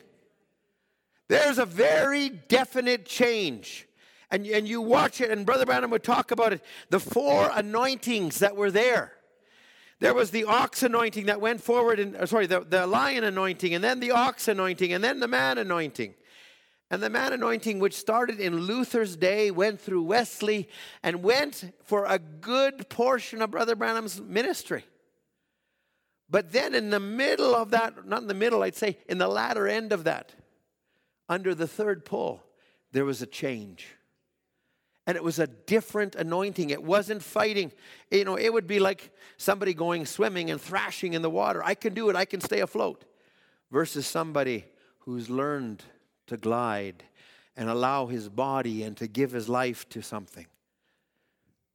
There's a very definite change. And, and you watch it, and Brother Branham would talk about it the four anointings that were there. There was the ox anointing that went forward, and uh, sorry, the, the lion anointing, and then the ox anointing, and then the man anointing. And the man anointing, which started in Luther's day, went through Wesley, and went for a good portion of Brother Branham's ministry. But then, in the middle of that, not in the middle, I'd say in the latter end of that, under the third pull, there was a change. And it was a different anointing. It wasn't fighting. You know, it would be like somebody going swimming and thrashing in the water. I can do it, I can stay afloat. Versus somebody who's learned to glide and allow his body and to give his life to something.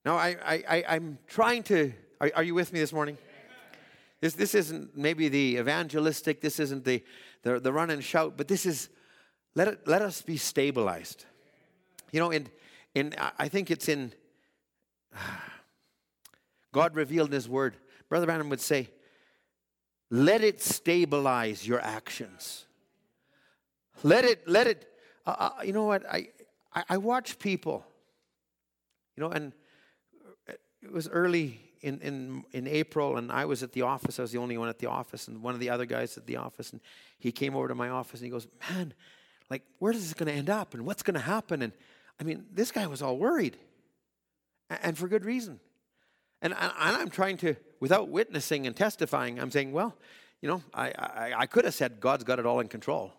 Now, I, I, I, am trying to, are, are you with me this morning? This, this isn't maybe the evangelistic, this isn't the, the, the run and shout, but this is let, it, let us be stabilized. You know, in, in, I think it's in God revealed in His Word. Brother Branham would say, let it stabilize your actions. Let it, let it, uh, uh, you know what? I, I, I watch people, you know, and it was early in, in, in April, and I was at the office. I was the only one at the office, and one of the other guys at the office, and he came over to my office and he goes, Man, like, where is this going to end up, and what's going to happen? And I mean, this guy was all worried, and for good reason. And I'm trying to, without witnessing and testifying, I'm saying, well, you know, I, I, I could have said God's got it all in control.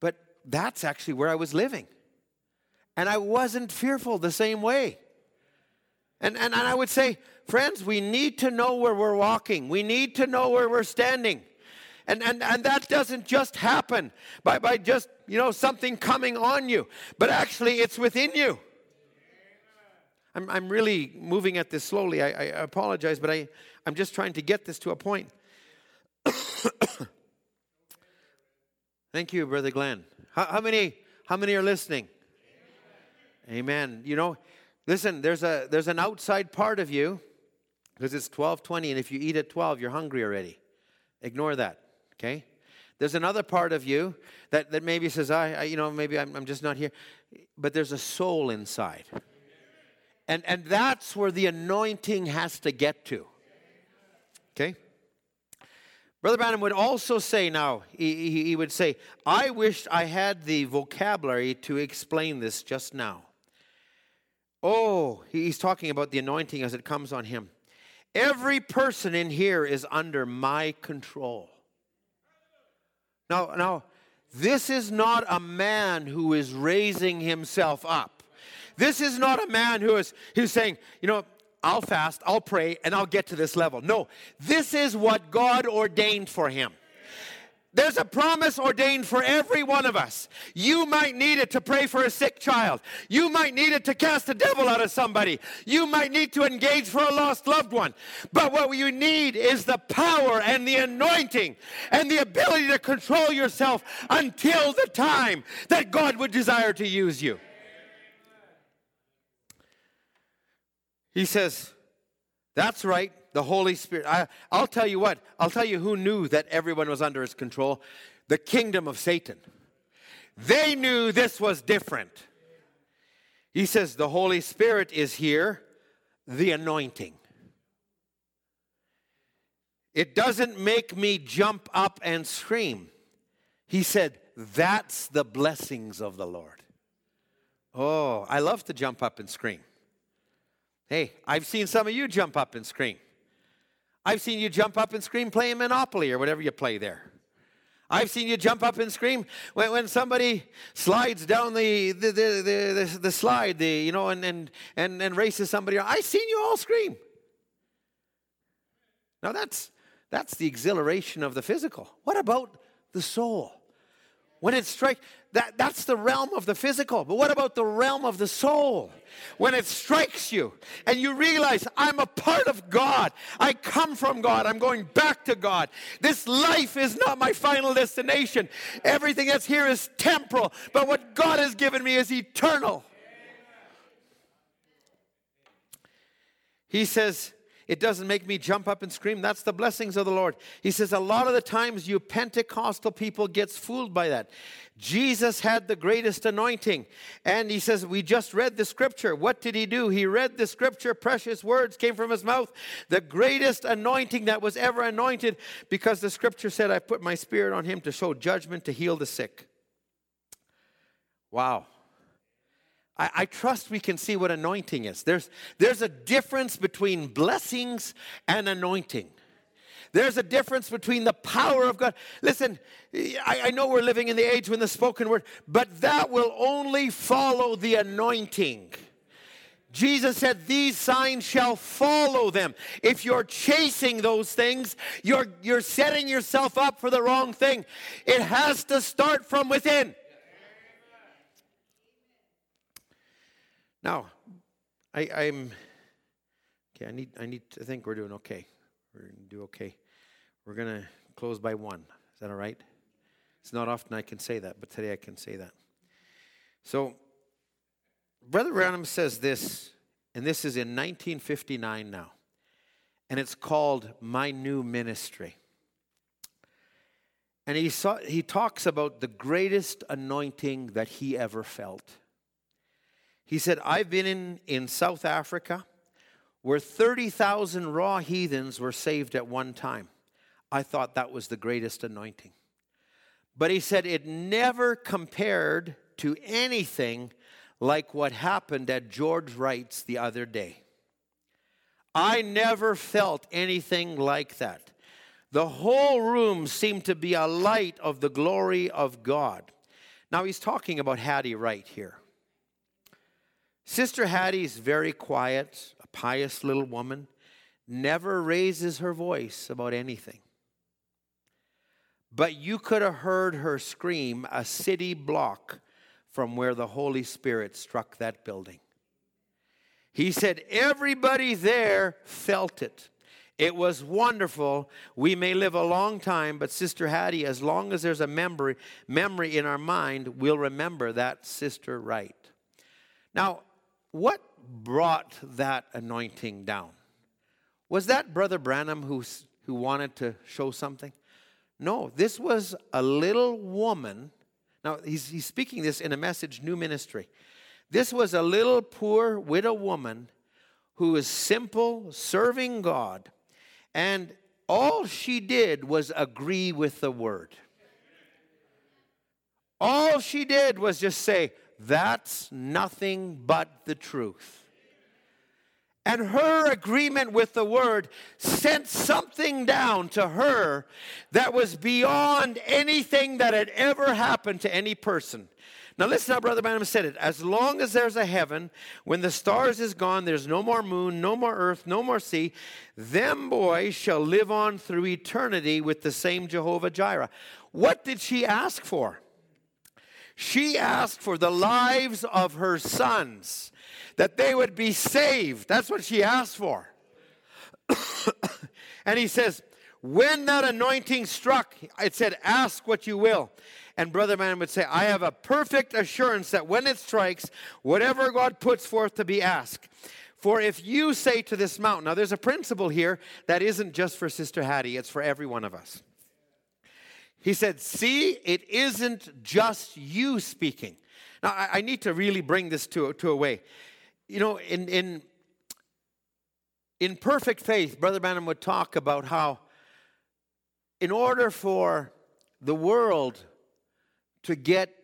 But that's actually where I was living. And I wasn't fearful the same way. And, and, and I would say, friends, we need to know where we're walking. We need to know where we're standing. And, and, and that doesn't just happen by, by just, you know, something coming on you, but actually it's within you. I'm, I'm really moving at this slowly. I, I apologize, but I, I'm just trying to get this to a point. Thank you, Brother Glenn. How, how, many, how many are listening? Amen. Amen. You know, listen, there's, a, there's an outside part of you because it's 1220, and if you eat at 12, you're hungry already. Ignore that okay? There's another part of you that, that maybe says, I, I you know, maybe I'm, I'm just not here. But there's a soul inside. And, and that's where the anointing has to get to. Okay? Brother Branham would also say now, he, he, he would say, I wish I had the vocabulary to explain this just now. Oh, he's talking about the anointing as it comes on him. Every person in here is under my control. Now, now, this is not a man who is raising himself up. This is not a man who is who's saying, you know, I'll fast, I'll pray, and I'll get to this level. No, this is what God ordained for him. There's a promise ordained for every one of us. You might need it to pray for a sick child. You might need it to cast the devil out of somebody. You might need to engage for a lost loved one. But what you need is the power and the anointing and the ability to control yourself until the time that God would desire to use you. He says, That's right the Holy Spirit. I, I'll tell you what, I'll tell you who knew that everyone was under his control the kingdom of Satan. They knew this was different. He says, The Holy Spirit is here, the anointing. It doesn't make me jump up and scream. He said, That's the blessings of the Lord. Oh, I love to jump up and scream. Hey, I've seen some of you jump up and scream. I've seen you jump up and scream playing Monopoly or whatever you play there. I've seen you jump up and scream when, when somebody slides down the, the, the, the, the slide, the, you know, and, and, and, and races somebody. I've seen you all scream. Now that's, that's the exhilaration of the physical. What about the soul? When it strikes, that, that's the realm of the physical. But what about the realm of the soul? When it strikes you and you realize, I'm a part of God. I come from God. I'm going back to God. This life is not my final destination. Everything that's here is temporal, but what God has given me is eternal. He says, it doesn't make me jump up and scream. That's the blessings of the Lord. He says, a lot of the times you Pentecostal people gets fooled by that. Jesus had the greatest anointing. And he says, we just read the scripture. What did he do? He read the scripture. Precious words came from his mouth. The greatest anointing that was ever anointed because the scripture said, I put my spirit on him to show judgment, to heal the sick. Wow. I, I, trust we can see what anointing is. There's, there's a difference between blessings and anointing. There's a difference between the power of God. Listen, I, I know we're living in the age when the spoken word, but that will only follow the anointing. Jesus said, These signs shall follow them. If you're chasing those things, you're, you're setting yourself up for the wrong thing. It has to start from within. Now, I, I'm okay. I need. I need to think we're doing okay. We're gonna do okay. We're gonna close by one. Is that all right? It's not often I can say that, but today I can say that. So, Brother Branham says this, and this is in 1959 now, and it's called My New Ministry. And he, saw, he talks about the greatest anointing that he ever felt. He said, I've been in, in South Africa where 30,000 raw heathens were saved at one time. I thought that was the greatest anointing. But he said it never compared to anything like what happened at George Wright's the other day. I never felt anything like that. The whole room seemed to be a light of the glory of God. Now he's talking about Hattie Wright here. Sister Hattie's very quiet, a pious little woman, never raises her voice about anything. But you could have heard her scream a city block from where the Holy Spirit struck that building. He said, Everybody there felt it. It was wonderful. We may live a long time, but Sister Hattie, as long as there's a memory, memory in our mind, we'll remember that Sister Wright. Now, what brought that anointing down? Was that Brother Branham who, who wanted to show something? No, this was a little woman. Now, he's, he's speaking this in a message, New Ministry. This was a little poor widow woman who was simple, serving God, and all she did was agree with the word. All she did was just say, that's nothing but the truth. And her agreement with the word sent something down to her that was beyond anything that had ever happened to any person. Now, listen how Brother Branham said it. As long as there's a heaven, when the stars is gone, there's no more moon, no more earth, no more sea, them boys shall live on through eternity with the same Jehovah Jireh. What did she ask for? She asked for the lives of her sons, that they would be saved. That's what she asked for. and he says, when that anointing struck, it said, Ask what you will. And Brother Branham would say, I have a perfect assurance that when it strikes, whatever God puts forth to be asked. For if you say to this mountain, now there's a principle here that isn't just for Sister Hattie, it's for every one of us. He said, See, it isn't just you speaking. Now, I, I need to really bring this to, to a way. You know, in, in, in perfect faith, Brother Branham would talk about how, in order for the world to get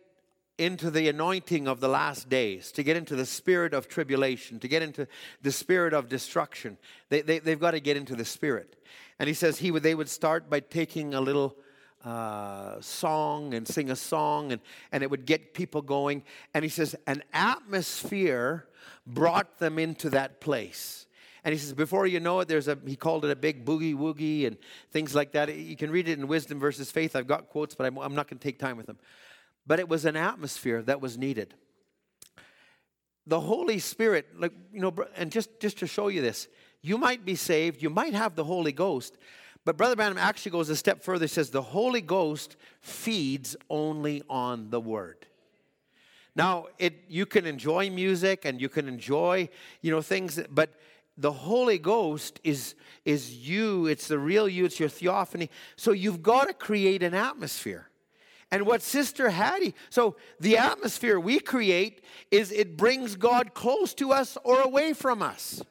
into the anointing of the last days, to get into the spirit of tribulation, to get into the spirit of destruction, they, they, they've got to get into the spirit. And he says he would, they would start by taking a little uh, song and sing a song, and, and it would get people going. And he says, an atmosphere brought them into that place. And he says, before you know it, there's a, he called it a big boogie woogie and things like that. You can read it in Wisdom versus Faith. I've got quotes, but I'm, I'm not going to take time with them. but it was an atmosphere that was needed. The Holy Spirit, like, you know, and just, just to show you this, you might be saved, you might have the Holy Ghost, but Brother Branham actually goes a step further. He says the Holy Ghost feeds only on the Word. Now, it you can enjoy music and you can enjoy, you know, things, but the Holy Ghost is is you. It's the real you. It's your theophany. So you've got to create an atmosphere. And what Sister Hattie, so the atmosphere we create is it brings God close to us or away from us.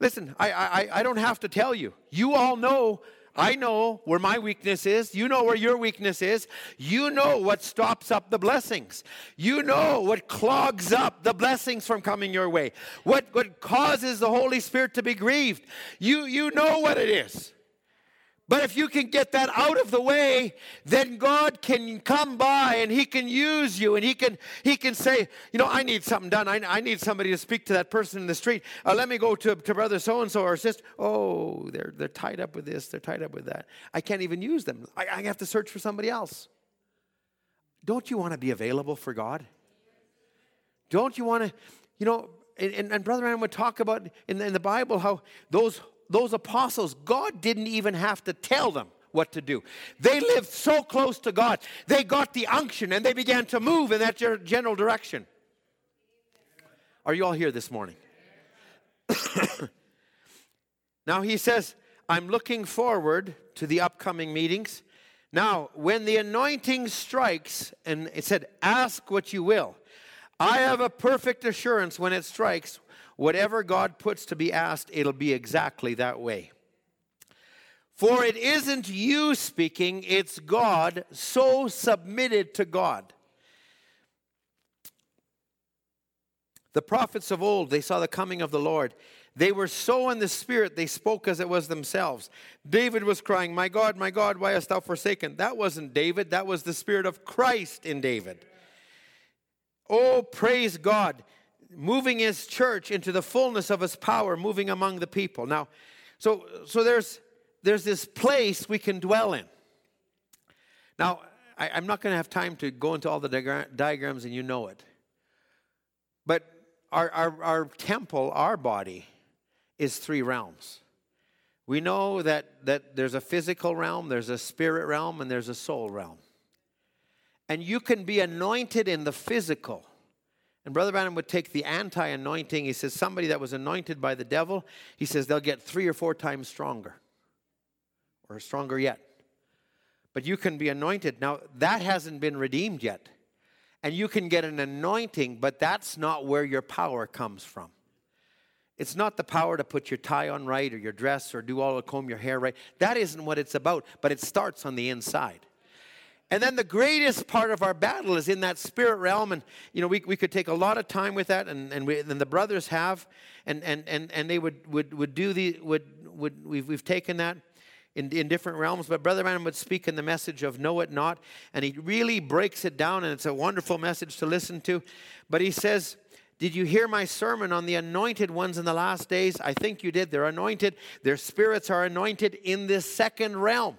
Listen, I, I, I don't have to tell you. You all know, I know where my weakness is. You know where your weakness is. You know what stops up the blessings. You know what clogs up the blessings from coming your way. What, what causes the Holy Spirit to be grieved. You, you know what it is. But if you can get that out of the way, then God can come by and He can use you and He can He can say, you know, I need something done. I, I need somebody to speak to that person in the street. Uh, let me go to, to brother so and so or sister. Oh, they're they're tied up with this. They're tied up with that. I can't even use them. I, I have to search for somebody else. Don't you want to be available for God? Don't you want to, you know? And, and Brother Branham would talk about in, in the Bible how those those apostles, God didn't even have to tell them what to do. They lived so close to God. They got the unction and they began to move in that general direction. Are you all here this morning? now he says, I'm looking forward to the upcoming meetings. Now, when the anointing strikes, and it said, ask what you will, I have a perfect assurance when it strikes Whatever God puts to be asked, it'll be exactly that way. For it isn't you speaking, it's God, so submitted to God. The prophets of old, they saw the coming of the Lord. They were so in the spirit, they spoke as it was themselves. David was crying, My God, my God, why hast thou forsaken? That wasn't David, that was the spirit of Christ in David. Oh, praise God moving his church into the fullness of his power, moving among the people. Now, so, so there's, there's this place we can dwell in. Now, I, am not going to have time to go into all the diagra- diagrams, and you know it. But our, our, our temple, our body, is three realms. We know that, that there's a physical realm, there's a spirit realm, and there's a soul realm. And you can be anointed in the physical and Brother Branham would take the anti anointing. He says, somebody that was anointed by the devil, he says they'll get three or four times stronger, or stronger yet. But you can be anointed. Now, that hasn't been redeemed yet. And you can get an anointing, but that's not where your power comes from. It's not the power to put your tie on right or your dress or do all the comb your hair right. That isn't what it's about, but it starts on the inside. And then the greatest part of our battle is in that spirit realm. And, you know, we, we could take a lot of time with that, and, and, we, and the brothers have, and, and, and, and they would, would, would do the, would, would, we've, we've taken that in, in different realms. But Brother Branham would speak in the message of Know It Not, and he really breaks it down, and it's a wonderful message to listen to. But he says, did you hear my sermon on the anointed ones in the last days? I think you did. They're anointed. Their spirits are anointed in this second realm.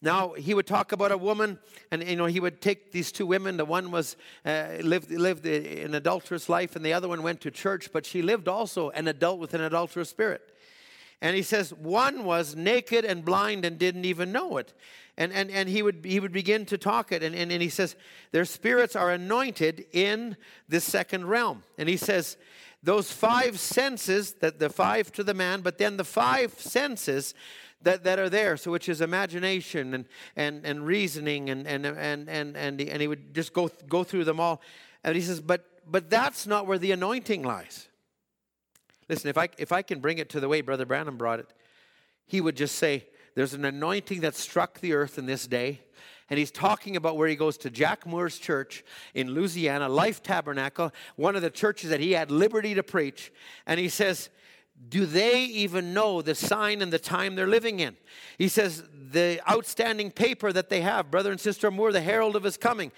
Now he would talk about a woman, and you know he would take these two women. The one was uh, lived lived an adulterous life, and the other one went to church, but she lived also an adult with an adulterous spirit. And he says one was naked and blind and didn't even know it. And, and, and he, would, he would begin to talk it. And, and, and he says, Their spirits are anointed in this second realm. And he says, Those five senses, that the five to the man, but then the five senses that, that are there, so which is imagination and, and, and reasoning, and, and, and, and, and, and he would just go, go through them all. And he says, but, but that's not where the anointing lies. Listen, if I, if I can bring it to the way Brother Branham brought it, he would just say, There's an anointing that struck the earth in this day. And he's talking about where he goes to Jack Moore's church in Louisiana, Life Tabernacle, one of the churches that he had liberty to preach. And he says, do they even know the sign and the time they're living in? He says, the outstanding paper that they have, brother and sister Moore, the herald of his coming.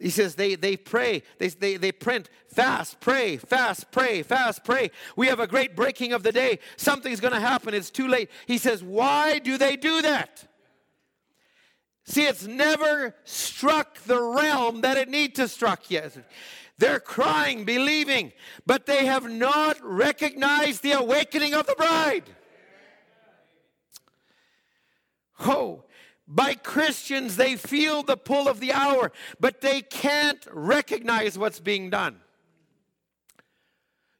He says, they, they pray, they, they, they print, fast, pray, fast, pray, fast, pray. We have a great breaking of the day. Something's going to happen. It's too late. He says, why do they do that? See, it's never struck the realm that it need to struck yet. They're crying, believing, but they have not recognized the awakening of the bride. Oh, by Christians, they feel the pull of the hour, but they can't recognize what's being done.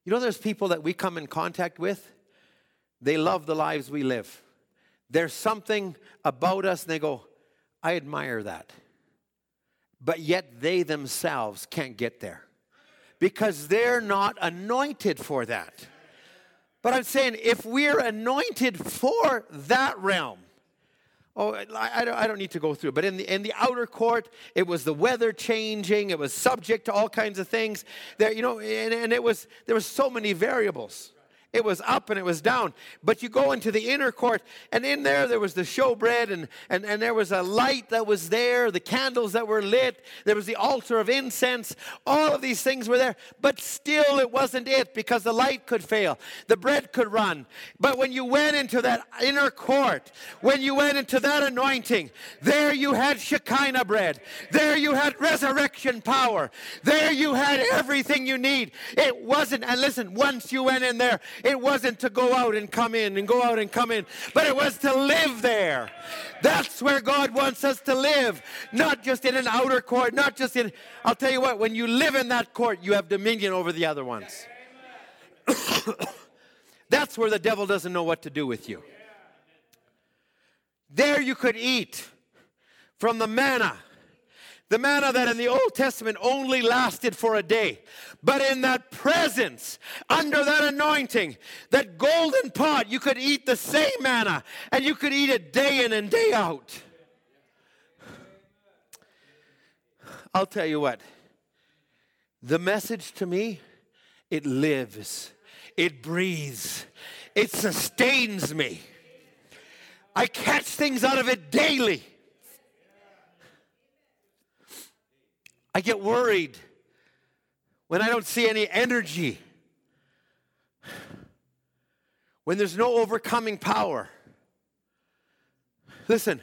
You know, there's people that we come in contact with, they love the lives we live. There's something about us, and they go, I admire that. But yet they themselves can't get there because they're not anointed for that. But I'm saying if we're anointed for that realm, Oh, I, don't, I don't need to go through, but in the, in the outer court, it was the weather changing. It was subject to all kinds of things. There, you know, and, and it was there were so many variables. It was up and it was down. But you go into the inner court, and in there, there was the showbread, and, and, and there was a light that was there, the candles that were lit, there was the altar of incense. All of these things were there, but still it wasn't it because the light could fail, the bread could run. But when you went into that inner court, when you went into that anointing, there you had Shekinah bread, there you had resurrection power, there you had everything you need. It wasn't, and listen, once you went in there, it wasn't to go out and come in and go out and come in, but it was to live there. That's where God wants us to live, not just in an outer court, not just in. I'll tell you what, when you live in that court, you have dominion over the other ones. That's where the devil doesn't know what to do with you. There you could eat from the manna the manna that in the Old Testament only lasted for a day. But in that presence, under that anointing, that golden pot, you could eat the same manna and you could eat it day in and day out. I'll tell you what, the message to me, it lives, it breathes, it sustains me. I catch things out of it daily. I get worried when I don't see any energy, when there's no overcoming power. Listen,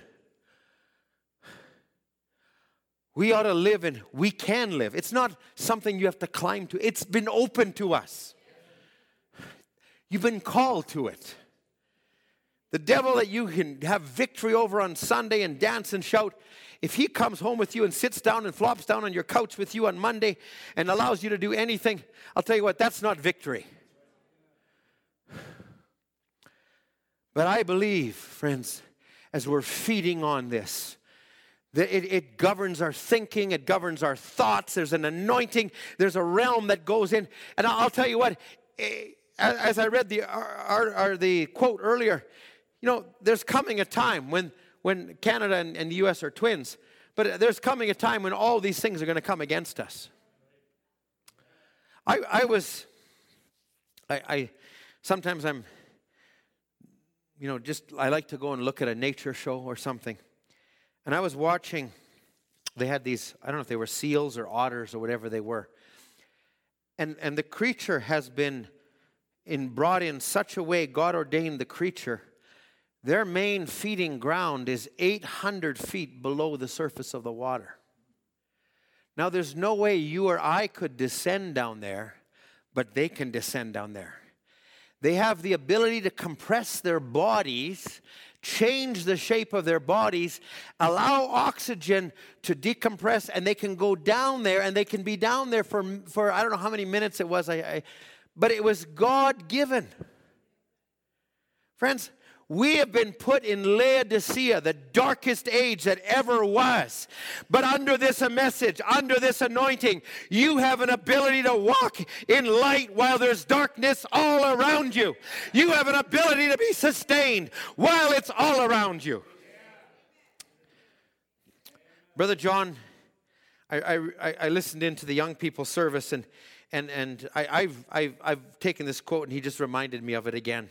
we ought to live and we can live. It's not something you have to climb to, it's been open to us. You've been called to it. The devil that you can have victory over on Sunday and dance and shout, if he comes home with you and sits down and flops down on your couch with you on Monday and allows you to do anything, I'll tell you what, that's not victory. But I believe, friends, as we're feeding on this, that it, it, governs our thinking, it governs our thoughts. There's an anointing, there's a realm that goes in. And I'll tell you what, eh, as I read the, the quote earlier, you know, there's coming a time when when Canada and, and the US are twins, but there's coming a time when all these things are going to come against us. I, I was, I, I, sometimes I'm, you know, just, I like to go and look at a nature show or something. And I was watching, they had these, I don't know if they were seals or otters or whatever they were. And, and the creature has been in, brought in such a way, God ordained the creature their main feeding ground is 800 feet below the surface of the water. Now, there's no way you or I could descend down there, but they can descend down there. They have the ability to compress their bodies, change the shape of their bodies, allow oxygen to decompress, and they can go down there and they can be down there for, for I don't know how many minutes it was, I, I but it was God given. Friends, we have been put in Laodicea, the darkest age that ever was. But under this message, under this anointing, you have an ability to walk in light while there's darkness all around you. You have an ability to be sustained while it's all around you. Brother John, I, I, I listened into the young people service and, and, and I, I've, I've, I've taken this quote and he just reminded me of it again.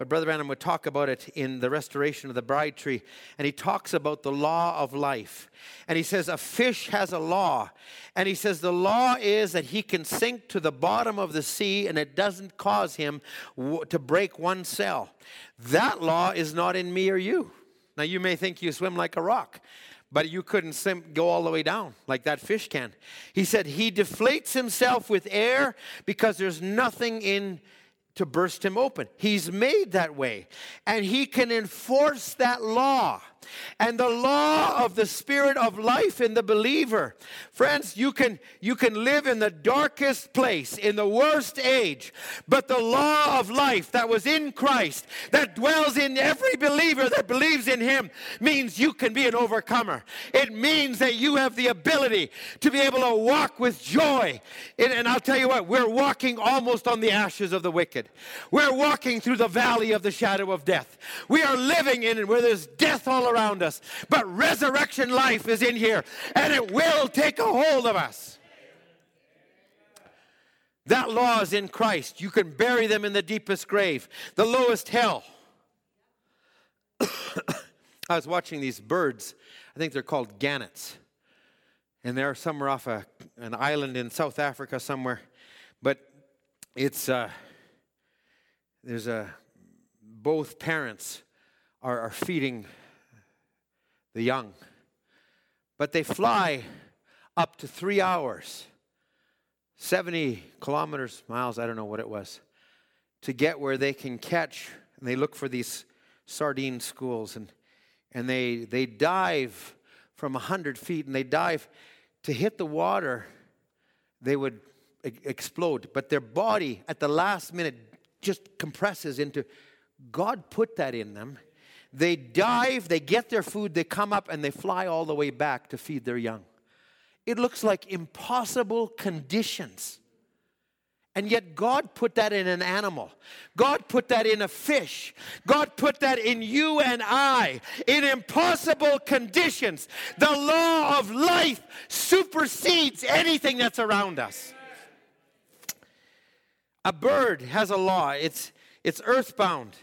But Brother Branham would talk about it in the restoration of the bride tree. And he talks about the law of life. And he says, A fish has a law. And he says, The law is that he can sink to the bottom of the sea and it doesn't cause him to break one cell. That law is not in me or you. Now, you may think you swim like a rock. but you couldn't sim- go all the way down like that fish can. He said he deflates himself with air because there's nothing in to burst him open. He's made that way. And he can enforce that law. And the law of the spirit of life in the believer. Friends, you can you can live in the darkest place, in the worst age, but the law of life that was in Christ, that dwells in every believer that believes in him, means you can be an overcomer. It means that you have the ability to be able to walk with joy. And, and I'll tell you what, we're walking almost on the ashes of the wicked. We're walking through the valley of the shadow of death. We are living in it where there's death all around us. But resurrection life is in here, and it will take a hold of us. That law is in Christ. You can bury them in the deepest grave, the lowest hell. I was watching these birds. I think they're called gannets. And they're somewhere off a, an island in South Africa somewhere. But it's, uh, there's a, both parents are, are feeding the young. But they fly up to three hours, 70 kilometers, miles, I don't know what it was, to get where they can catch. And they look for these sardine schools and, and they, they dive from 100 feet and they dive to hit the water. They would e- explode. But their body at the last minute just compresses into God put that in them they dive, they get their food, they come up, and they fly all the way back to feed their young. It looks like impossible conditions. And yet, God put that in an animal. God put that in a fish. God put that in you and I in impossible conditions. The law of life supersedes anything that's around us. A bird has a law, it's, it's earthbound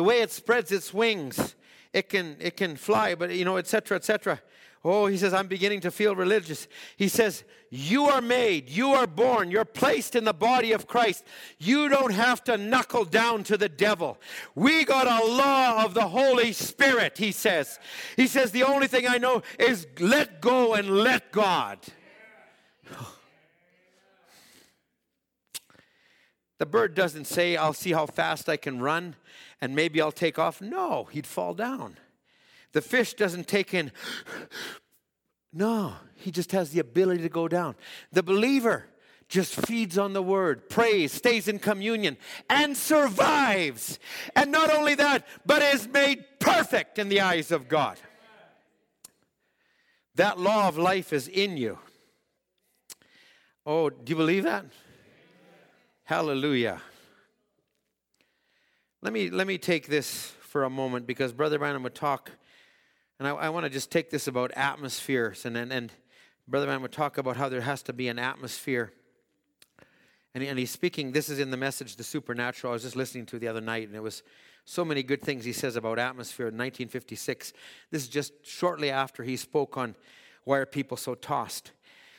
the way it spreads its wings, it can, it can fly, but you know, etc., etc. Oh, he says, I'm beginning to feel religious. He says, You are made, you are born, you're placed in the body of Christ. You don't have to knuckle down to the devil. We got a law of the Holy Spirit, he says. He says, The only thing I know is let go and let God. The bird doesn't say, I'll see how fast I can run and maybe I'll take off. No, he'd fall down. The fish doesn't take in, no, he just has the ability to go down. The believer just feeds on the word, prays, stays in communion, and survives. And not only that, but is made perfect in the eyes of God. That law of life is in you. Oh, do you believe that? Hallelujah. Let me, let me take this for a moment because Brother Branham would talk, and I, I want to just take this about atmospheres. And, and, and Brother Branham would talk about how there has to be an atmosphere. And, and he's speaking, this is in the message, The Supernatural. I was just listening to the other night, and it was so many good things he says about atmosphere in 1956. This is just shortly after he spoke on why are people so tossed.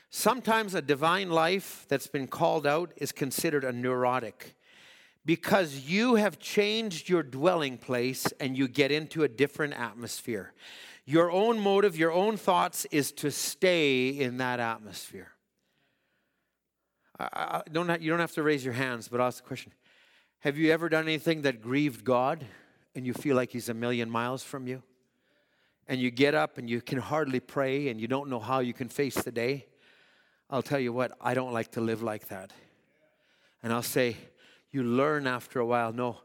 Sometimes a divine life that's been called out is considered a neurotic because you have changed your dwelling place and you get into a different atmosphere. Your own motive, your own thoughts is to stay in that atmosphere. I, I don't have, you don't have to raise your hands, but I'll ask the question Have you ever done anything that grieved God and you feel like He's a million miles from you? And you get up and you can hardly pray and you don't know how you can face the day? I'll tell you what, I don't like to live like that. And I'll say, you learn after a while no,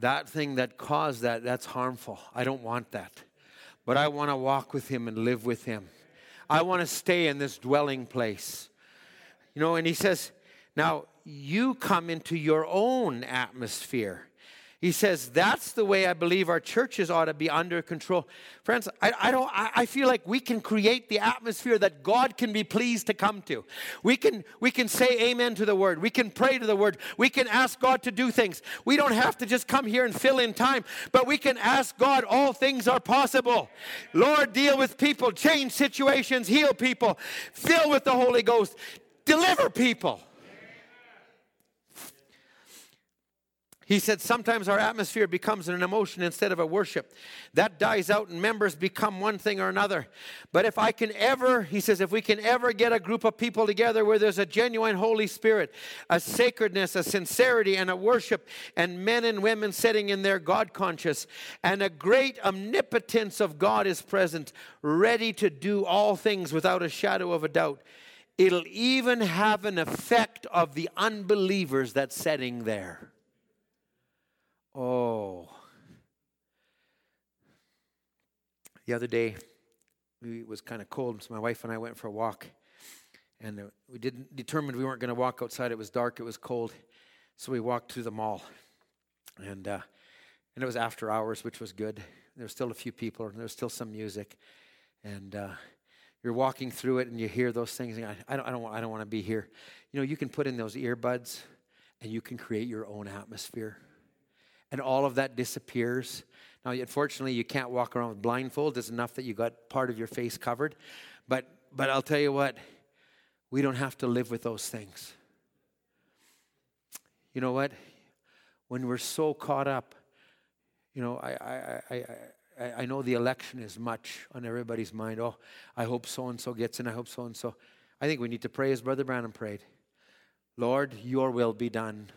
that thing that caused that, that's harmful. I don't want that. But I want to walk with Him and live with Him. I want to stay in this dwelling place. You know, and He says, now you come into your own atmosphere. He says that's the way I believe our churches ought to be under control. Friends, I, I don't I, I, feel like we can create the atmosphere that God can be pleased to come to. We can we can say amen to the word. We can pray to the word. We can ask God to do things. We don't have to just come here and fill in time, but we can ask God all things are possible. Lord, deal with people, change situations, heal people, fill with the Holy Ghost, deliver people. He said, sometimes our atmosphere becomes an emotion instead of a worship. That dies out and members become one thing or another. But if I can ever, he says, if we can ever get a group of people together where there's a genuine Holy Spirit, a sacredness, a sincerity, and a worship, and men and women sitting in their God conscious, and a great omnipotence of God is present, ready to do all things without a shadow of a doubt. It'll even have an effect of the unbelievers that's sitting there. Oh. The other day, it was kind of cold, so my wife and I went for a walk. And uh, we didn't determine we weren't going to walk outside. It was dark, it was cold. So we walked through the mall. And, uh, and it was after hours, which was good. There was still a few people, and there was still some music. And uh, you're walking through it, and you hear those things. I, I, don't, I, don't, I don't want to be here. You know, you can put in those earbuds, and you can create your own atmosphere and all of that disappears. Now, unfortunately, you can't walk around with blindfolds. It's enough that you got part of your face covered. But, but I'll tell you what, we don't have to live with those things. You know what? When we're so caught up, you know, I, I, I, I, I know the election is much on everybody's mind. Oh, I hope so and so gets in. I hope so and so. I think we need to pray as Brother Branham prayed Lord, your will be done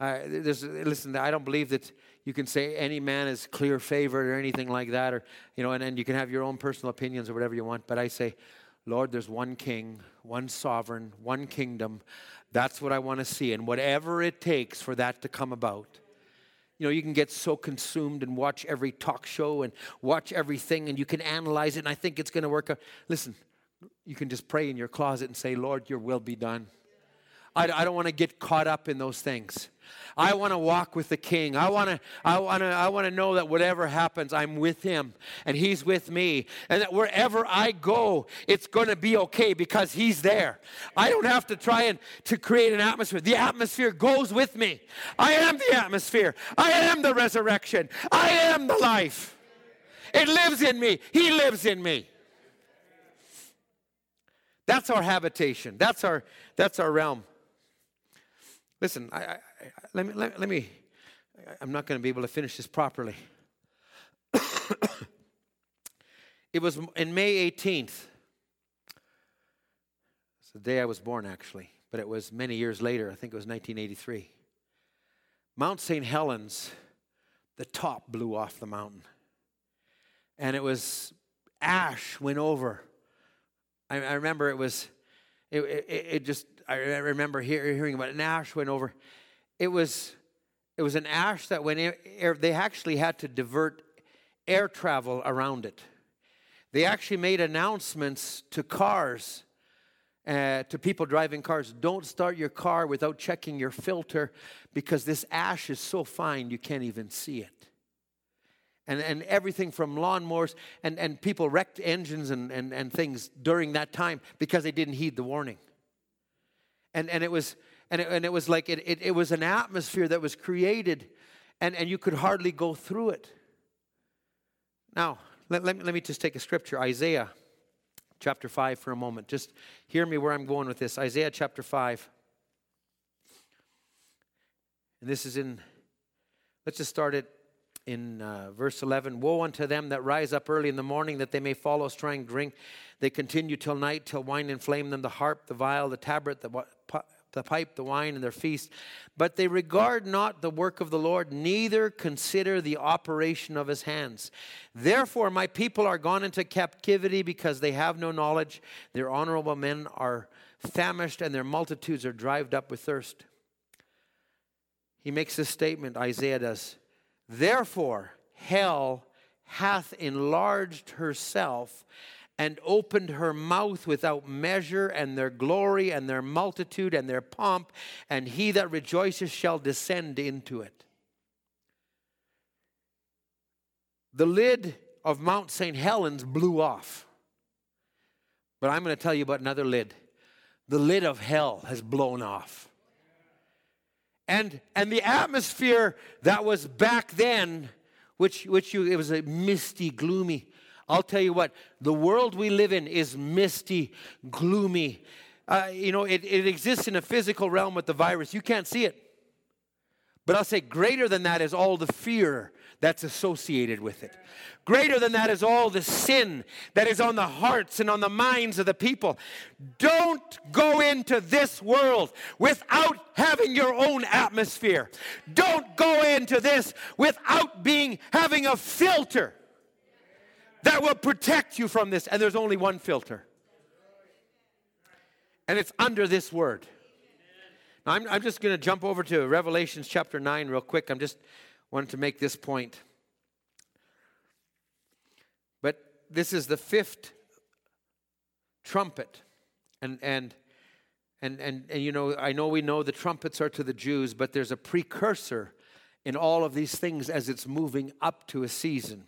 listen, I don't believe that you can say any man is clear favored or anything like that, or you know, and, and you can have your own personal opinions or whatever you want. But I say, Lord, there's one king, one sovereign, one kingdom. That's what I want to see, and whatever it takes for that to come about. You know, you can get so consumed and watch every talk show and watch everything, and you can analyze it, and I think it's going to work out. Listen, you can just pray in your closet and say, Lord, your will be done. I, I don't want to get caught up in those things. I want to walk with the King. I want to, I want to, I want to know that whatever happens, I'm with Him and He's with me, and that wherever I go, it's going to be okay because He's there. I don't have to try and to create an atmosphere. The atmosphere goes with me. I am the atmosphere. I am the resurrection. I am the life. It lives in me. He lives in me. That's our habitation. That's our that's our realm. Listen, I, I, let, me, let, let me, I'm not going to be able to finish this properly. it was in May 18th. It's the day I was born, actually, but it was many years later. I think it was 1983. Mount St. Helens, the top blew off the mountain. And it was ash went over. I, I remember it was, it, it, it just I remember hearing about. An ash went over. It was, it was an ash that went air, they actually had to divert air travel around it. They actually made announcements to cars, uh, to people driving cars don't start your car without checking your filter because this ash is so fine you can't even see it. And, and everything from lawnmowers, and, and people wrecked engines and, and, and things during that time because they didn't heed the warning and, and it was and it, and it was like it, it, it was an atmosphere that was created and, and you could hardly go through it. Now let, let, me, let me just take a scripture isaiah chapter 5 for a moment. Just hear me where i'm going with this. Isaiah chapter 5 and this is in let's just start it in uh, verse 11 Woe unto them that rise up early in the morning that they may follow strong drink. They continue till night, till wine inflame them, the harp, the viol the tabret, the, the pipe, the wine, and their feast. But they regard not the work of the Lord, neither consider the operation of his hands. Therefore, my people are gone into captivity because they have no knowledge. Their honorable men are famished, and their multitudes are dried up with thirst. He makes this statement, Isaiah does. Therefore, hell hath enlarged herself and opened her mouth without measure, and their glory and their multitude and their pomp, and he that rejoices shall descend into it. The lid of Mount St. Helens blew off. But I'm going to tell you about another lid. The lid of hell has blown off. And, and the atmosphere that was back then, which, which you, it was a misty, gloomy. I'll tell you what, the world we live in is misty, gloomy. Uh, you know, it, it exists in a physical realm with the virus. You can't see it. But I'll say greater than that is all the fear that's associated with it. Greater than that is all the sin that is on the hearts and on the minds of the people. Don't go into this world without having your own atmosphere. Don't go into this without being having a filter that will protect you from this. And there's only one filter. And it's under this word. Now, I'm, I'm just going to jump over to Revelations chapter 9 real quick. I'm just wanted to make this point. But this is the fifth trumpet. And, and, and, and, and, you know, I know we know the trumpets are to the Jews, but there's a precursor in all of these things as it's moving up to a season.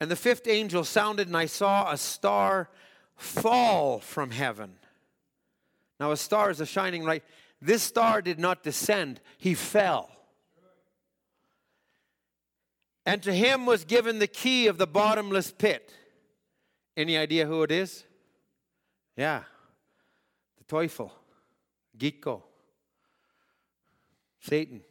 And the fifth angel sounded, and I saw a star fall from heaven. Now, a star is a shining light. This star did not descend, he fell. And to him was given the key of the bottomless pit. Any idea who it is? Yeah, the Teufel, Giko, Satan.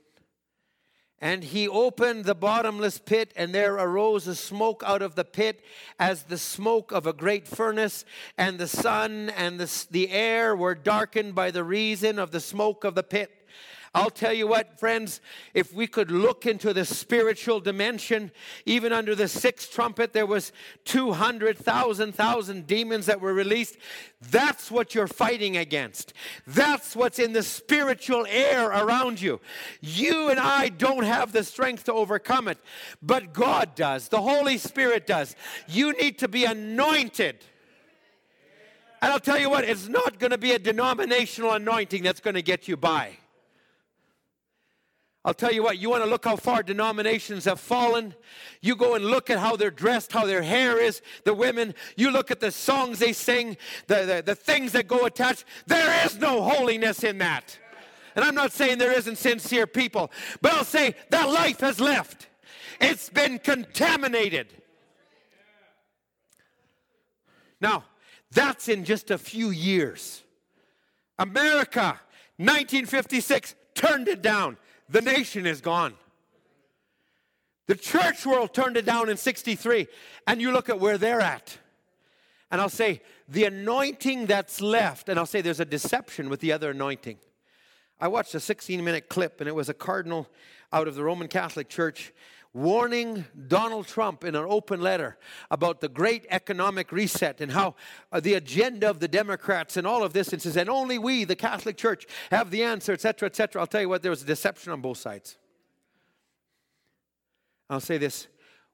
And he opened the bottomless pit, and there arose a smoke out of the pit as the smoke of a great furnace. And the sun and the, the air were darkened by the reason of the smoke of the pit. I'll tell you what, friends, if we could look into the spiritual dimension, even under the sixth trumpet, there was 200,000 thousand demons that were released. That's what you're fighting against. That's what's in the spiritual air around you. You and I don't have the strength to overcome it, but God does. The Holy Spirit does. You need to be anointed. And I'll tell you what, it's not going to be a denominational anointing that's going to get you by. I'll tell you what, you want to look how far denominations have fallen. You go and look at how they're dressed, how their hair is, the women. You look at the songs they sing, the, the, the things that go attached. There is no holiness in that. And I'm not saying there isn't sincere people, but I'll say that life has left. It's been contaminated. Now, that's in just a few years. America, 1956, turned it down. The nation is gone. The church world turned it down in 63, and you look at where they're at. And I'll say, the anointing that's left, and I'll say there's a deception with the other anointing. I watched a 16 minute clip, and it was a cardinal out of the Roman Catholic Church warning Donald Trump in an open letter about the great economic reset and how uh, the agenda of the Democrats and all of this, and says, and only we, the Catholic Church, have the answer, etc., etc. I'll tell you what, there was deception on both sides. I'll say this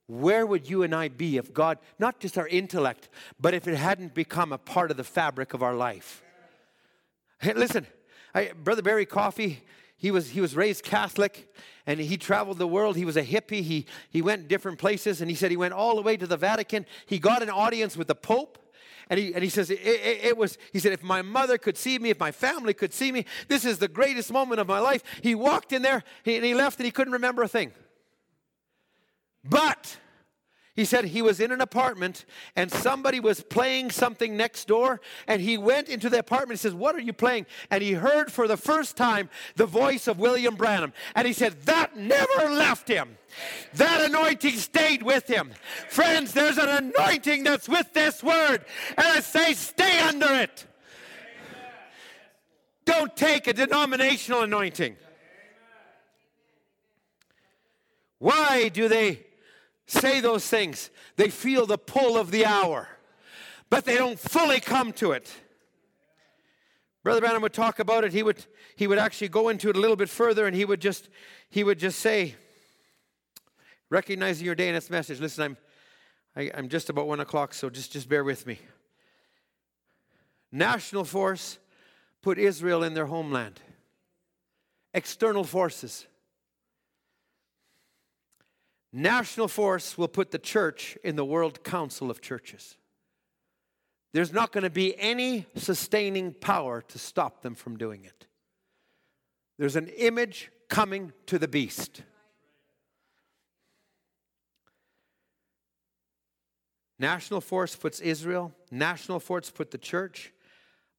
where would you and I be if God, not just our intellect, but if it hadn't become a part of the fabric of our life? Hey, listen, I, Brother Barry Coffey, he was, he was raised Catholic and he traveled the world. He was a hippie. He, he went different places and he said he went all the way to the Vatican. He got an audience with the Pope. And he, and he says, it, it, it, was, he said, if my mother could see me, if my family could see me, this is the greatest moment of my life. He walked in there and he left and he couldn't remember a thing. But he said he was in an apartment and somebody was playing something next door and he went into the apartment. He says, What are you playing? And he heard for the first time the voice of William Branham. And he said, That never left him. That anointing stayed with him. Friends, there's an anointing that's with this word. And I say, Stay under it. Don't take a denominational anointing. Why do they say those things. They feel the pull of the hour, but they don't fully come to it. Brother Branham would talk about it. He would, he would actually go into it a little bit further and he would just, he would just say, recognizing your day and its message. Listen, I'm, I, am i am just about one o'clock, so just, just bear with me. National force put Israel in their homeland. External forces National force will put the church in the World Council of Churches. There's not going to be any sustaining power to stop them from doing it. There's an image coming to the beast. National force puts Israel, national force put the church,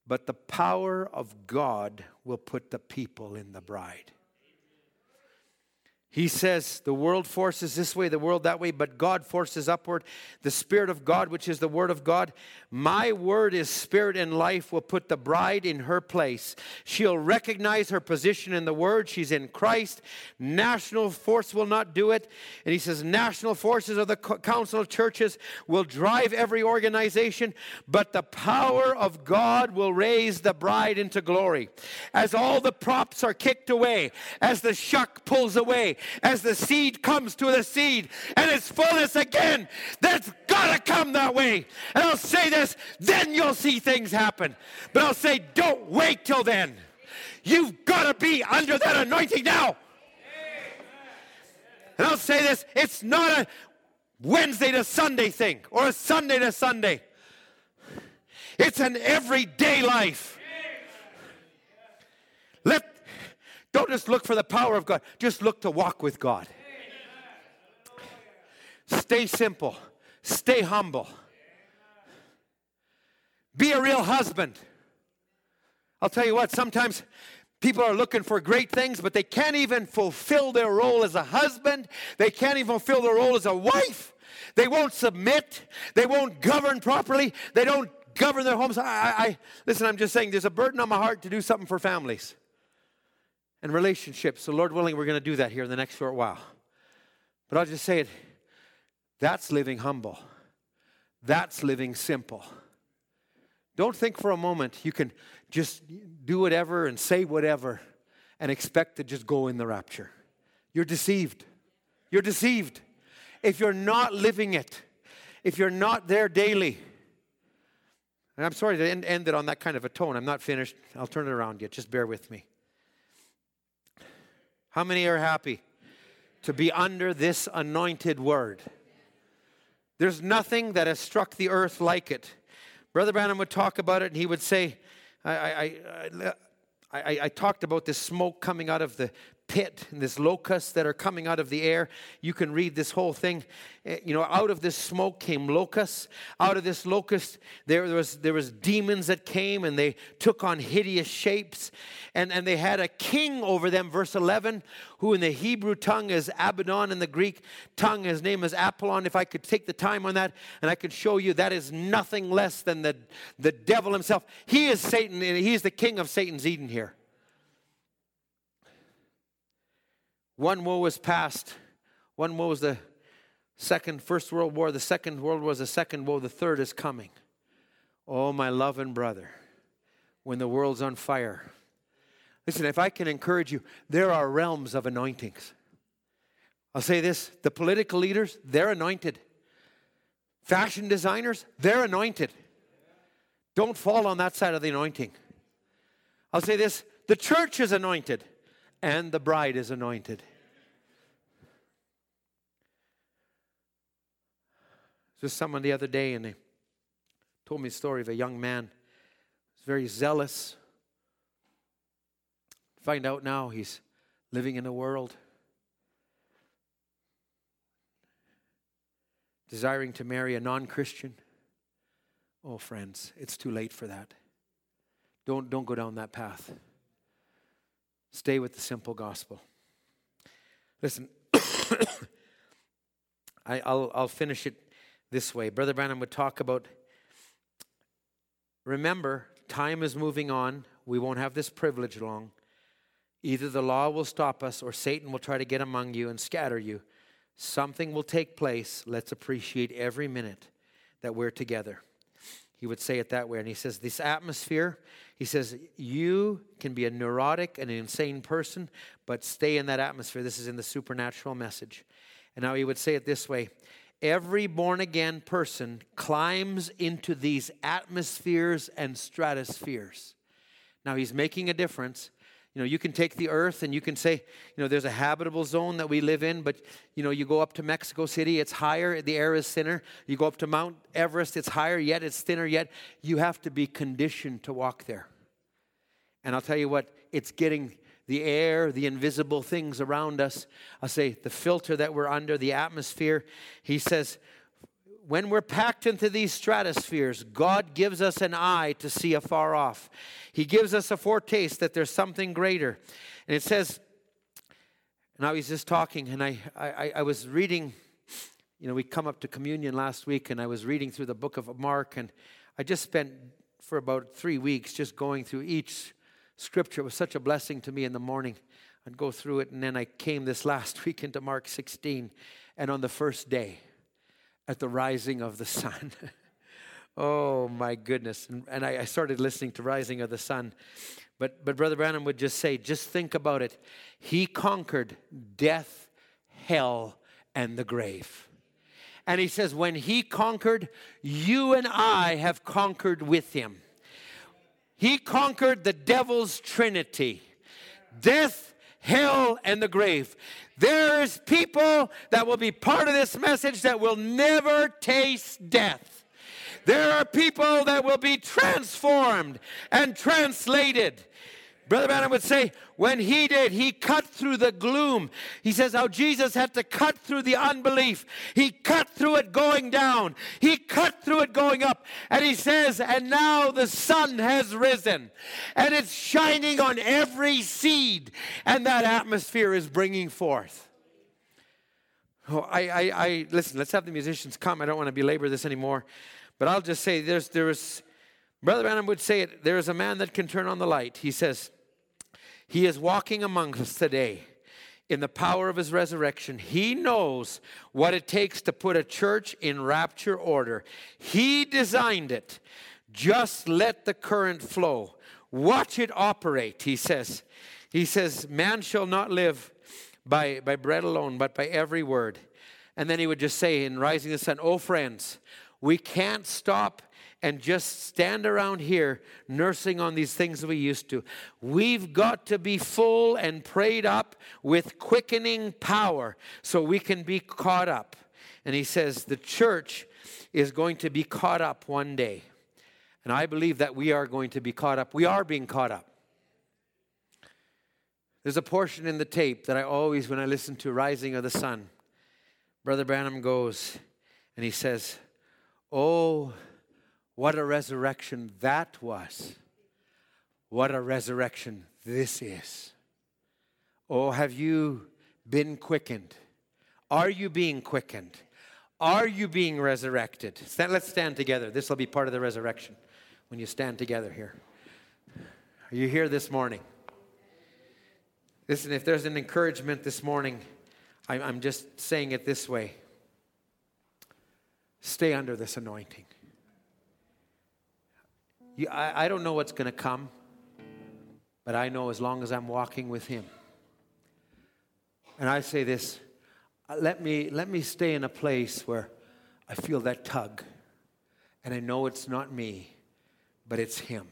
but the power of God will put the people in the bride. He says, The world forces this way, the world that way, but God forces upward. The Spirit of God, which is the Word of God, my word is spirit and life, will put the bride in her place. She'll recognize her position in the Word. She's in Christ. National force will not do it. And he says, National forces of the Council of Churches will drive every organization, but the power of God will raise the bride into glory. As all the props are kicked away, as the shuck pulls away, as the seed comes to the seed and its fullness again. That's got to come that way. And I'll say this, then you'll see things happen. But I'll say, don't wait till then. You've got to be under that anointing now. And I'll say this, it's not a Wednesday to Sunday thing or a Sunday to Sunday. It's an everyday life. Let don't just look for the power of God, just look to walk with God. Stay simple, stay humble. Be a real husband. I'll tell you what, sometimes people are looking for great things, but they can't even fulfill their role as a husband. They can't even fulfill their role as a wife. They won't submit. They won't govern properly. They don't govern their homes. I, I, listen, I'm just saying there's a burden on my heart to do something for families and relationships. So, Lord willing, we're going to do that here in the next short while. But I'll just say it that's living humble, that's living simple. Don't think for a moment you can just do whatever and say whatever and expect to just go in the rapture. You're deceived. You're deceived. If you're not living it, if you're not there daily, and I'm sorry to end, end it on that kind of a tone. I'm not finished. I'll turn it around yet. Just bear with me. How many are happy to be under this anointed word? There's nothing that has struck the earth like it. Brother Branham would talk about it and he would say, I, I, I, I, I talked about this smoke coming out of the pit and this locusts that are coming out of the air. You can read this whole thing. Eh, you know, out of this smoke came locusts. Out of this locust, there, there, was, there was demons that came and they took on hideous shapes. And, and they had a king over them, verse 11, who in the Hebrew tongue is Abaddon, in the Greek tongue his name is Apollyon. If I could take the time on that and I could show you, that is nothing less than the, the devil himself. He is Satan, and he is the king of Satan's Eden here. One woe was past. One woe was the second, first world war. The second world war was the second woe. The third is coming. Oh, my love and brother, when the world's on fire. Listen, if I can encourage you, there are realms of anointings. I'll say this the political leaders, they're anointed. Fashion designers, they're anointed. Don't fall on that side of the anointing. I'll say this the church is anointed and the bride is anointed. Just someone the other day, and they told me a story of a young man who's very zealous. Find out now he's living in a world desiring to marry a non Christian. Oh, friends, it's too late for that. Don't, don't go down that path. Stay with the simple gospel. Listen, I, will I'll finish it this way. Brother Branham would talk about remember, time is moving on. We won't have this privilege long. Either the law will stop us or Satan will try to get among you and scatter you. Something will take place. Let's appreciate every minute that we're together. He would say it that way. And he says, This atmosphere, he says, you can be a neurotic and an insane person, but stay in that atmosphere. This is in the supernatural message. And now he would say it this way every born again person climbs into these atmospheres and stratospheres. Now he's making a difference you know, you can take the earth and you can say, you know, there's a habitable zone that we live in, but, you know, you go up to Mexico City, it's higher, the air is thinner. You go up to Mount Everest, it's higher, yet it's thinner, yet you have to be conditioned to walk there. And I'll tell you what, it's getting the air, the invisible things around us. I'll say the filter that we're under, the atmosphere. He says, when we're packed into these stratospheres, God gives us an eye to see afar off. He gives us a foretaste that there's something greater. And it says, And I was just talking, and I, I, I was reading, you know, we come up to communion last week, and I was reading through the book of Mark, and I just spent for about three weeks just going through each scripture. It was such a blessing to me in the morning. I'd go through it, and then I came this last week into Mark 16, and on the first day, at the rising of the sun. oh my goodness. And, and I, I, started listening to Rising of the Sun. But, but Brother Branham would just say, just think about it. He conquered death, hell, and the grave. And he says, when he conquered, you and I have conquered with him. He conquered the devil's trinity death, hell, and the grave. There's people that will be part of this message that will never taste death. There are people that will be transformed and translated. Brother Branham would say, when he did, he cut through the gloom. He says how Jesus had to cut through the unbelief. He cut through it going down. He cut through it going up. And he says, and now the sun has risen and it's shining on every seed, and that atmosphere is bringing forth. Oh, I, I, I listen, let's have the musicians come. I don't want to belabor this anymore. But I'll just say there's, there's, Brother Branham would say it, there is a man that can turn on the light. He says, He is walking among us today in the power of his resurrection. He knows what it takes to put a church in rapture order. He designed it. Just let the current flow. Watch it operate, he says. He says, Man shall not live by, by bread alone, but by every word. And then he would just say in Rising the Sun, Oh, friends, we can't stop and just stand around here nursing on these things we used to. We've got to be full and prayed up with quickening power so we can be caught up. And he says the church is going to be caught up one day. And I believe that we are going to be caught up. We are being caught up. There's a portion in the tape that I always, when I listen to Rising of the Sun, Brother Branham goes and he says, Oh, what a resurrection that was. What a resurrection this is. Oh, have you been quickened? Are you being quickened? Are you being resurrected? Let's stand together. This will be part of the resurrection when you stand together here. Are you here this morning? Listen, if there's an encouragement this morning, I'm just saying it this way. Stay under this anointing. You, I, I don't know what's going to come, but I know as long as I'm walking with Him. And I say this uh, let me, let me stay in a place where I feel that tug, and I know it's not me, but it's Him.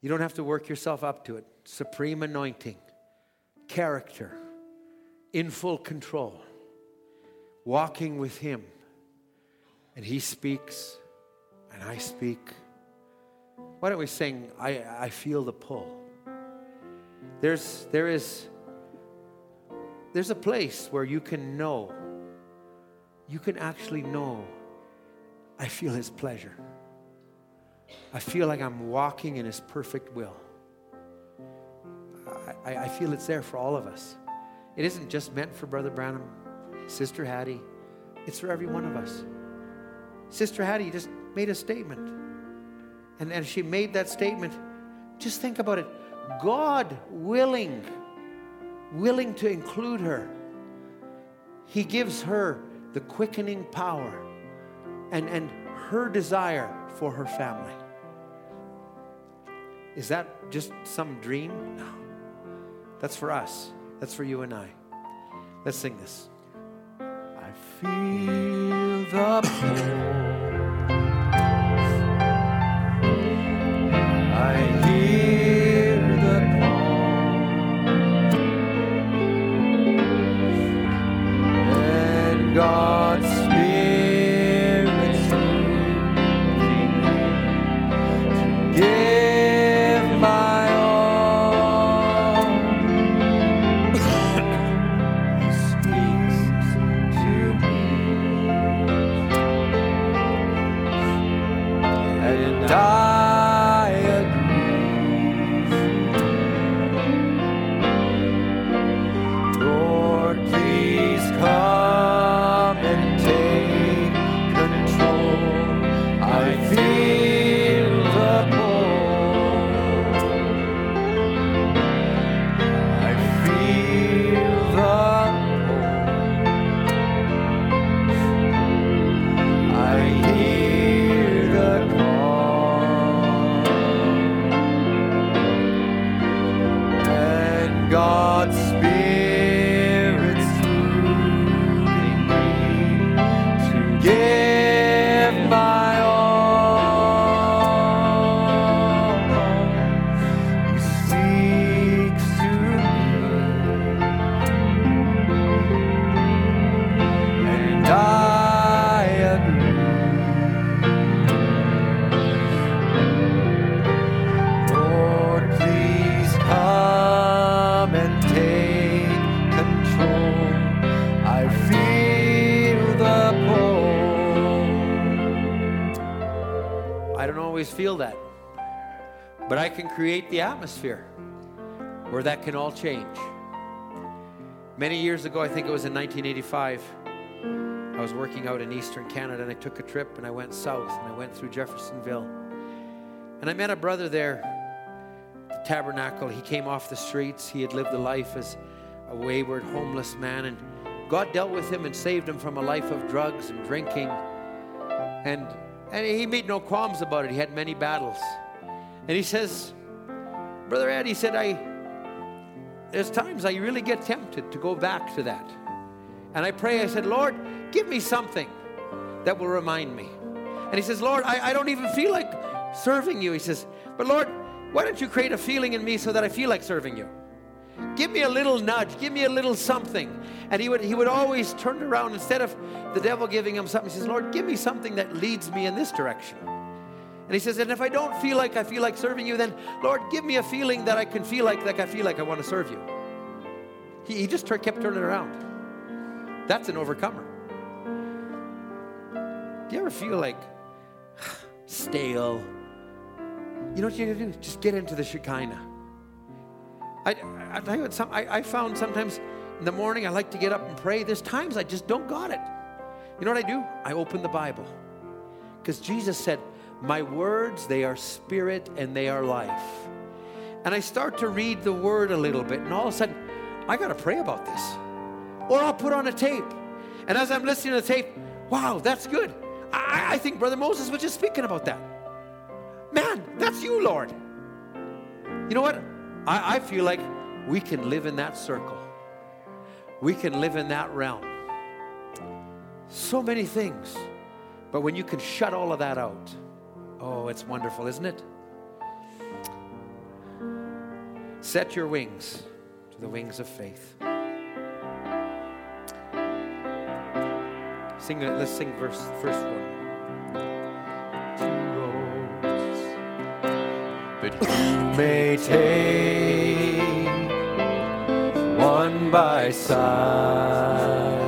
You don't have to work yourself up to it. Supreme anointing, character, in full control walking with Him. And He speaks, and I speak. Why don't we sing, I, I feel the pull? There's, there is, there's a place where you can know, you can actually know, I feel His pleasure. I feel like I'm walking in His perfect will. I, I feel it's there for all of us. It isn't just meant for Brother Branham. Sister Hattie, it's for every one of us. Sister Hattie just made a statement. And, and she made that statement. Just think about it. God willing, willing to include her. He gives her the quickening power and, and her desire for her family. Is that just some dream? No. That's for us. That's for you and I. Let's sing this I feel the And the atmosphere where that can all change. Many years ago, I think it was in 1985, I was working out in eastern Canada and I took a trip and I went south and I went through Jeffersonville. And I met a brother there, the tabernacle. He came off the streets. He had lived a life as a wayward, homeless man. And God dealt with him and saved him from a life of drugs and drinking. And, and he made no qualms about it. He had many battles. And he says, Brother Ed, he said, I, there's times I really get tempted to go back to that. And I pray, I said, Lord, give me something that will remind me. And he says, Lord, I, I don't even feel like serving you. He says, but Lord, why don't you create a feeling in me so that I feel like serving you? Give me a little nudge, give me a little something. And he would he would always turn around instead of the devil giving him something, he says, Lord, give me something that leads me in this direction. And he says, and if I don't feel like I feel like serving you, then Lord, give me a feeling that I can feel like like I feel like I want to serve you. He, he just kept turning around. That's an overcomer. Do you ever feel like stale? You know what you gotta do? Just get into the Shekinah. I, I tell you what, some, I, I found sometimes in the morning I like to get up and pray. There's times I just don't got it. You know what I do? I open the Bible. Because Jesus said, My words, they are spirit and they are life. And I start to read the word a little bit, and all of a sudden, I got to pray about this. Or I'll put on a tape. And as I'm listening to the tape, wow, that's good. I, I think Brother Moses was just speaking about that. Man, that's you, Lord. You know what? I, I feel like we can live in that circle, we can live in that realm. So many things. But when you can shut all of that out, oh, it's wonderful, isn't it? Set your wings to the wings of faith. Sing, let's sing verse first one. that you may take one by side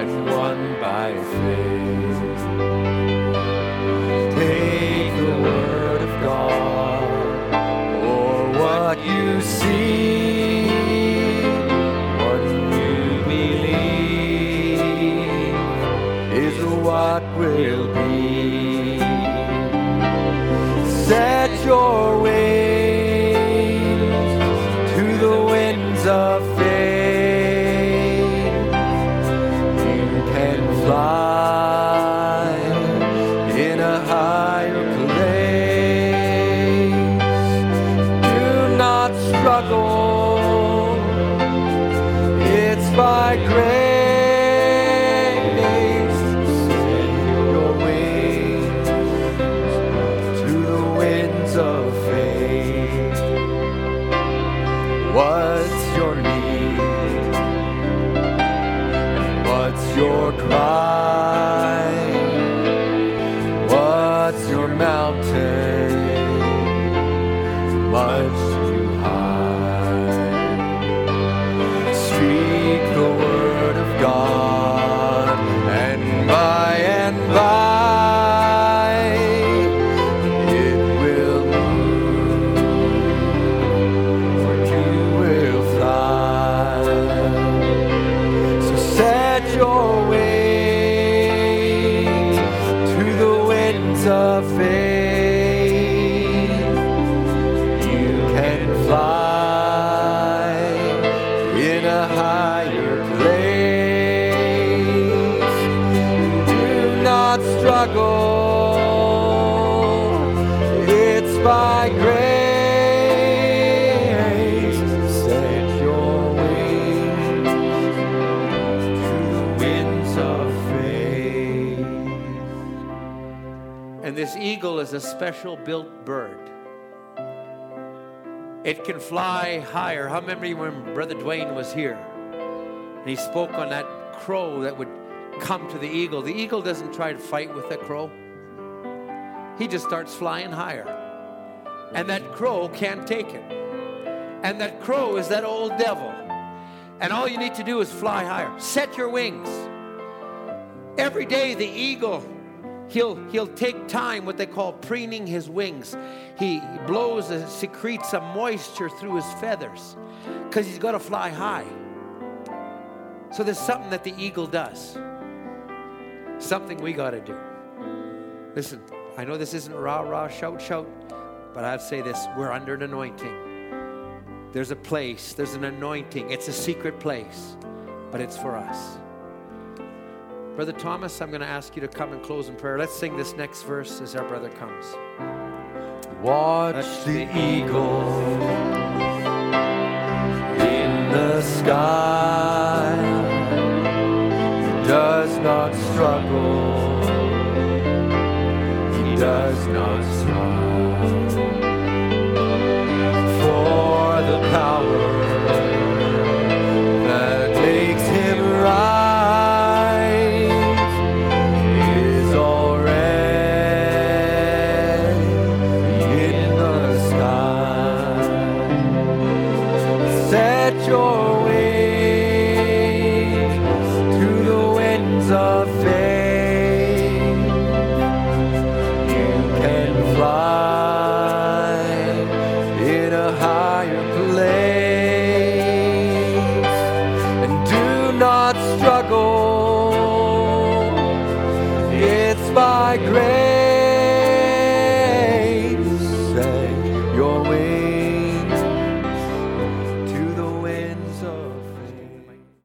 and one by It can fly higher. How remember when Brother Dwayne was here? And he spoke on that crow that would come to the eagle. The eagle doesn't try to fight with the crow, he just starts flying higher. And that crow can't take it. And that crow is that old devil. And all you need to do is fly higher. Set your wings. Every day, the eagle he'll he'll take time what they call preening his wings. He blows and secretes some moisture through his feathers because he's got to fly high. So there's something that the eagle does. Something we got to do. Listen i know this isn't rah rah shout shout but i'd say this we're under an anointing. There's a place there's an anointing. It's a secret place but it's for us Brother Thomas, I'm going to ask you to come and close in prayer. Let's sing this next verse as our brother comes. Watch the eagle in the sky. He does not struggle. He does